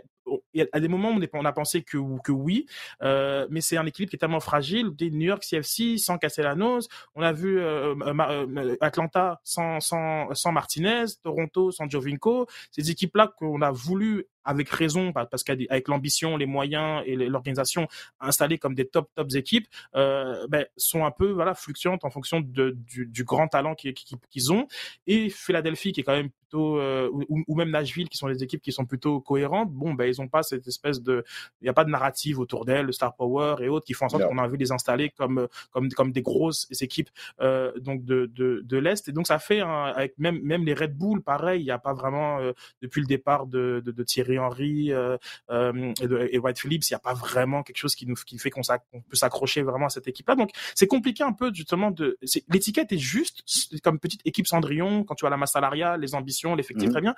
à des moments, on, a pensé que, que oui, euh, mais c'est un équilibre qui est tellement fragile. New York CFC sans Castellanos, on a vu euh, euh, Atlanta sans, sans, sans Martinez, Toronto sans Jovinko. Ces équipes-là qu'on a voulu avec raison, parce qu'avec l'ambition, les moyens et l'organisation installées comme des top tops équipes, euh, ben, sont un peu voilà fluctuantes en fonction de, du, du grand talent qu'ils ont. Et Philadelphie, qui est quand même plutôt, euh, ou, ou, même Nashville, qui sont des équipes qui sont plutôt cohérentes, bon, ben ils ont pas cette espèce de, il n'y a pas de narrative autour d'elles, le star power et autres qui font en sorte qu'on a envie de les installer comme comme comme des grosses équipes euh, donc de de, de l'est. Et donc ça fait avec même même les Red Bull, pareil, il n'y a pas vraiment depuis le départ de, de, de Thierry Henry euh, euh, et, White Phillips, il n'y a pas vraiment quelque chose qui nous qui fait qu'on peut s'accrocher vraiment à cette équipe-là. Donc c'est compliqué un peu justement de l'étiquette est juste comme petite équipe Cendrillon quand tu as la masse salariale, les ambitions, l'effectif mmh. très bien,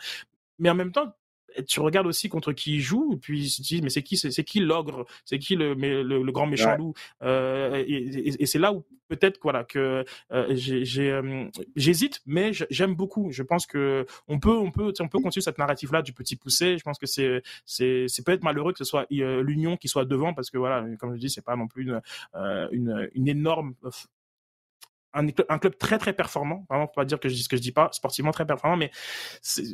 mais en même temps tu regardes aussi contre qui il joue, et puis tu te dis, mais c'est qui, c'est qui l'ogre, c'est qui le, le, grand méchant loup, euh, et, c'est là où peut-être voilà que euh, euh, j'hésite, mais j'aime beaucoup. Je pense que on peut, on peut, on peut continuer cette narrative là du petit poussé. Je pense que c'est, c'est, c'est peut-être malheureux que ce soit l'Union qui soit devant, parce que voilà, comme je dis, c'est pas non plus une, une, une énorme un, club très très performant. Vraiment, faut pas dire que je dis ce que je dis pas, sportivement très performant, mais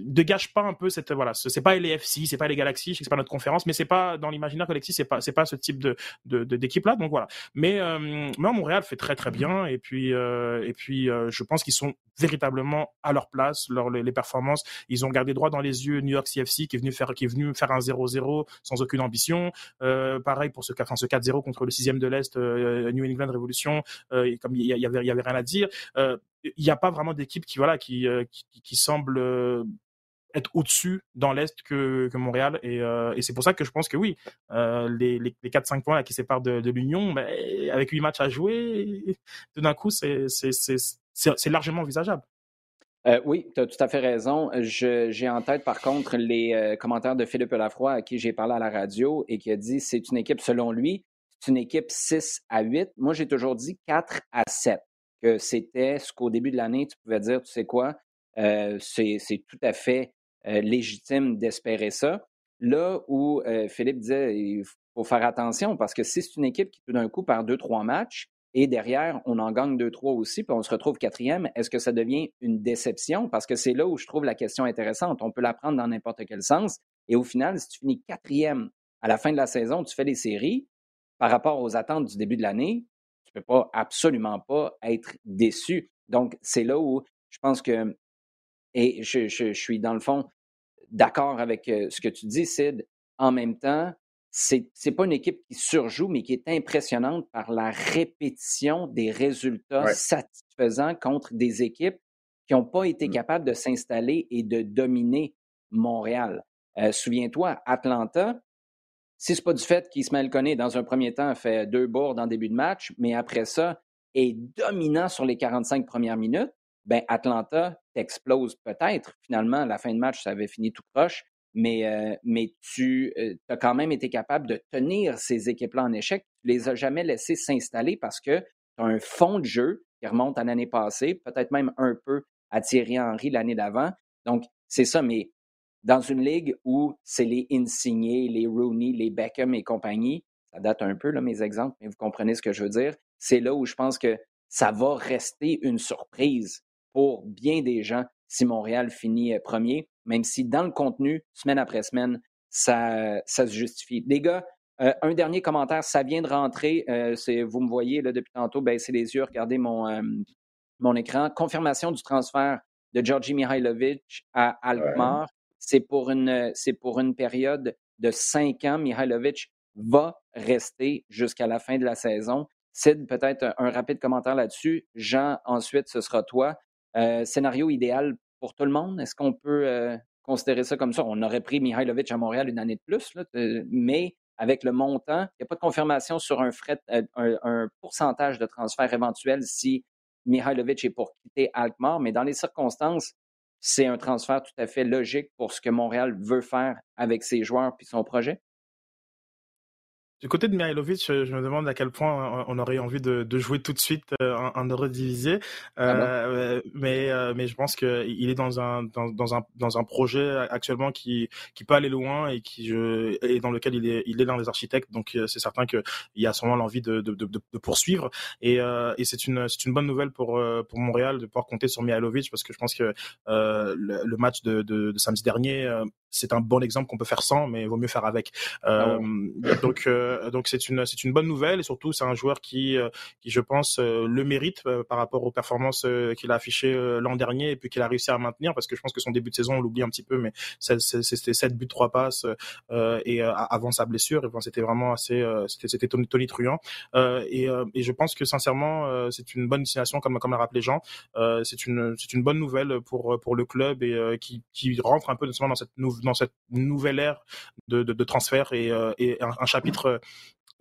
dégage pas un peu cette voilà, c'est pas les FC, c'est pas les Galaxies, c'est pas notre conférence, mais c'est pas dans l'imaginaire collectif, c'est pas c'est pas ce type de d'équipe de, là. Donc voilà. Mais euh, mais Montréal fait très très bien et puis euh, et puis euh, je pense qu'ils sont véritablement à leur place, leur, les, performances, ils ont gardé droit dans les yeux New York CFC qui est venu faire qui est venu faire un 0-0 sans aucune ambition. Euh, pareil pour ce enfin, ce 4-0 contre le sixième de l'Est New England Revolution, comme il y, avait y avait rien à dire. Euh, il n'y a pas vraiment d'équipe qui voilà qui, euh, qui, semble euh, être au-dessus dans l'Est que, que Montréal. Et, c'est pour ça que je pense que oui, les, les, 4-5 points qui séparent de, l'Union, ben, avec 8 matchs à jouer, tout d'un coup, c'est largement envisageable. oui, tu as tout à fait raison. J'ai en tête, par contre, les commentaires de Philippe Lafroy à qui j'ai parlé à la radio et qui a dit c'est une équipe, selon lui, c'est une équipe 6 à 8. Moi, j'ai toujours dit 4 à 7 que c'était ce qu'au début de l'année, tu pouvais dire, tu sais quoi, euh, c'est tout à fait euh, légitime d'espérer ça. Là où euh, Philippe disait, il faut faire attention parce que si c'est une équipe qui tout d'un coup perd deux, trois matchs et derrière, on en gagne deux, trois aussi, puis on se retrouve quatrième, est-ce que ça devient une déception? Parce que c'est là où je trouve la question intéressante. On peut la prendre dans n'importe quel sens. Et au final, si tu finis quatrième à la fin de la saison, tu fais des séries par rapport aux attentes du début de l'année, peux pas absolument pas être déçu. Donc, c'est là où je pense que, et je, je, suis dans le fond d'accord avec euh, ce que tu dis, Sid. En même temps, c'est n'est pas une équipe qui surjoue, mais qui est impressionnante par la répétition des résultats satisfaisants contre des équipes qui n'ont pas été mmh. capables de s'installer et de dominer Montréal. Euh, souviens-toi, Atlanta, si ce n'est pas du fait qu'Ismaël Koné, dans un premier temps, fait deux bourdes en début de match, mais après ça, est dominant sur les 45 premières minutes, ben Atlanta t'explose peut-être. Finalement, la fin de match, ça avait fini tout proche, mais, euh, mais tu euh, as quand même été capable de tenir ces équipes-là en échec. Tu les as jamais laissées s'installer parce que tu as un fond de jeu qui remonte à l'année passée, peut-être même un peu à Thierry Henry l'année d'avant. Donc, c'est ça, mais dans une ligue où c'est les Insignés, les Rooney, les Beckham et compagnie, ça date un peu, là, mes exemples, mais vous comprenez ce que je veux dire, c'est là où je pense que ça va rester une surprise pour bien des gens si Montréal finit euh, premier, même si dans le contenu, semaine après semaine, ça, ça se justifie. Les gars, euh, un dernier commentaire, ça vient de rentrer. Euh, vous me voyez là, depuis tantôt, baisser les yeux, regardez mon, mon écran. Confirmation du transfert de Georgi Mihailovic à Alkmaar. C'est pour une, c'est pour une période de cinq ans. Mihailovic va rester jusqu'à la fin de la saison. Sid, peut-être un, rapide commentaire là-dessus. Jean, ensuite, ce sera toi. Euh, scénario idéal pour tout le monde? Est-ce qu'on peut euh, considérer ça comme ça? On aurait pris Mihailovic à Montréal une année de plus, mais avec le montant, il n'y a pas de confirmation sur un, fret, euh, un, un, pourcentage de transfert éventuel si Mihailovic est pour quitter Alkmaar, mais dans les circonstances, c'est un transfert tout à fait logique pour ce que Montréal veut faire avec ses joueurs puis son projet? Du côté de Mihailovic, je me demande à quel point on aurait envie de, de jouer tout de suite en, en Eurodivisé. Euh, ah mais, mais je pense qu'il est dans un, dans, dans, un, dans un projet actuellement qui, qui peut aller loin et, qui, je, et dans lequel il est, il est dans les architectes. Donc c'est certain qu'il y a sûrement l'envie de, de, de, de, poursuivre. Et, et c'est une, une bonne nouvelle pour, pour Montréal de pouvoir compter sur Mihailovic parce que je pense que le, le, match de, de, samedi dernier, c'est un bon exemple qu'on peut faire sans, mais il vaut mieux faire avec. Ah donc euh, donc c'est une c'est une bonne nouvelle et surtout c'est un joueur qui euh, qui je pense euh, le mérite par rapport aux performances qu'il a affichées l'an dernier et puis qu'il a réussi à maintenir parce que je pense que son début de saison on l'oublie un petit peu mais c'était 7 buts 3 passes et avant sa blessure. C'était vraiment assez c'était c'était tonitruant et et je pense que sincèrement c'est une bonne destination comme comme l'a rappelé Jean. C'est une c'est une bonne nouvelle pour pour le club et qui qui rentre un peu dans cette dans cette nouvelle ère de de, de transfert et, et un, un chapitre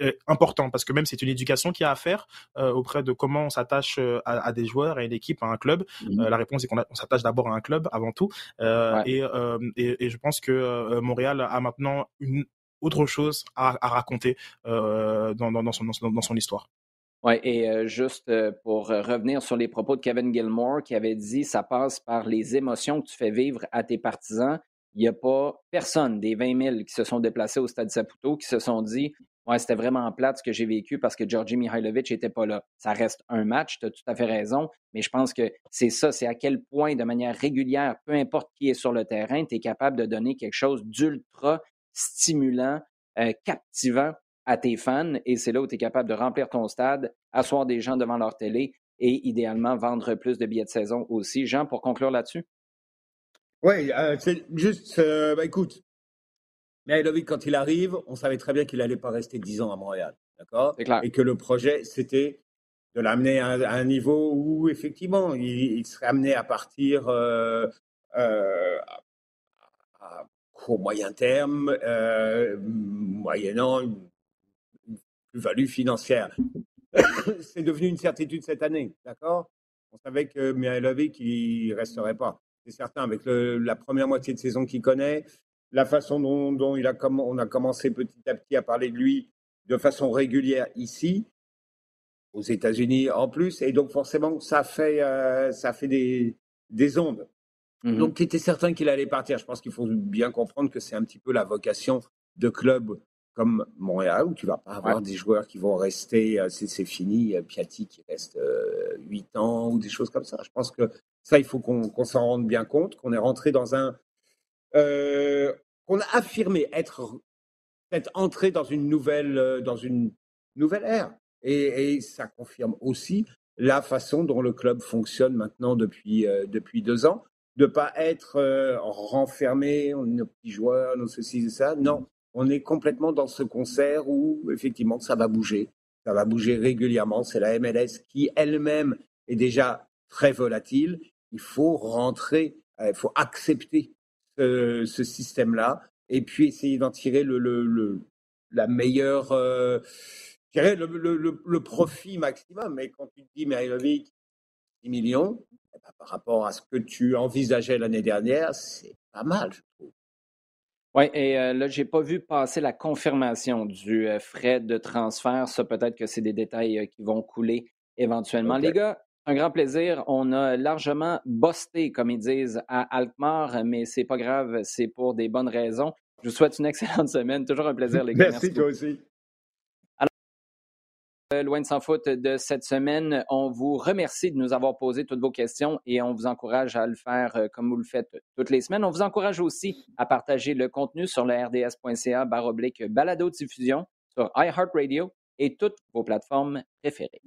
euh, important parce que même c'est une éducation qu'il y a à faire euh, auprès de comment on s'attache euh, à, des joueurs, à une équipe, à un club. Mhm. la réponse est qu'on s'attache d'abord à un club avant tout. et, et, je pense que Montréal a maintenant une autre chose à, raconter dans, dans, son, dans, son histoire. Oui, et juste pour revenir sur les propos de Kevin Gilmore qui avait dit ça passe par les émotions que tu fais vivre à tes partisans il n'y a pas personne des 20 000 qui se sont déplacés au stade Saputo qui se sont dit Ouais, c'était vraiment plate ce que j'ai vécu parce que Georgi Mihailovic n'était pas là. Ça reste un match, tu as tout à fait raison, mais je pense que c'est ça, c'est à quel point, de manière régulière, peu importe qui est sur le terrain, tu es capable de donner quelque chose d'ultra stimulant, euh, captivant à tes fans, et c'est là où tu es capable de remplir ton stade, asseoir des gens devant leur télé et idéalement vendre plus de billets de saison aussi. Jean, pour conclure là-dessus? Oui, euh, c'est juste, euh, bah, écoute, Mihailovic, quand il arrive, on savait très bien qu'il n'allait pas rester 10 ans à Montréal, d'accord? Et que le projet, c'était de l'amener à, un niveau où, effectivement, il, serait amené à partir euh, à, court moyen terme, moyennant une, plus-value financière. c'est devenu une certitude cette année, d'accord? On savait que Mihailovic, il ne resterait pas c'est certain, avec la première moitié de saison qu'il connaît, la façon dont, il a on a commencé petit à petit à parler de lui de façon régulière ici, aux États-Unis en plus, et donc forcément, ça fait, euh, ça fait des, des ondes. Mmh donc, tu étais certain qu'il allait partir. Je pense qu'il faut bien comprendre que c'est un petit peu la vocation de clubs comme Montréal, où tu vas pas avoir des joueurs qui vont rester, euh, c'est fini, euh, Piatti qui reste 8 ans, ou des choses comme ça. Je pense que ça, il faut qu'on s'en rende bien compte, qu'on est rentré dans un. Euh, qu'on a affirmé être, être entré dans une nouvelle, euh, dans une nouvelle ère. Et, ça confirme aussi la façon dont le club fonctionne maintenant depuis, euh, depuis deux ans. De ne pas être renfermé, nos petits joueurs, nos ceci et ça. Non, on est complètement dans ce concert où effectivement ça va bouger. Ça va bouger régulièrement. C'est la MLS qui elle-même est déjà très volatile il faut rentrer, euh, il faut accepter ce, système-là et puis essayer d'en tirer le, le, la meilleure, euh, le, le, profit maximum. Mais quand tu te dis, Mihailovic, 10 millions, eh ben, par rapport à ce que tu envisageais l'année dernière, c'est pas mal, je trouve. Oui, et euh, là, je n'ai pas vu passer la confirmation du frais de transfert. Ça, peut-être que c'est des détails qui vont couler éventuellement. Les gars, un grand plaisir. On a largement bossé, comme ils disent, à Alkmaar, mais c'est pas grave, c'est pour des bonnes raisons. Je vous souhaite une excellente semaine. Toujours un plaisir, les gars. Merci, toi aussi. Loin de s'en foutre de cette semaine, on vous remercie de nous avoir posé toutes vos questions et on vous encourage à le faire euh, comme vous le faites toutes les semaines. On vous encourage aussi à partager le contenu sur le rds.ca baroblique balado diffusion sur iHeartRadio et toutes vos plateformes préférées.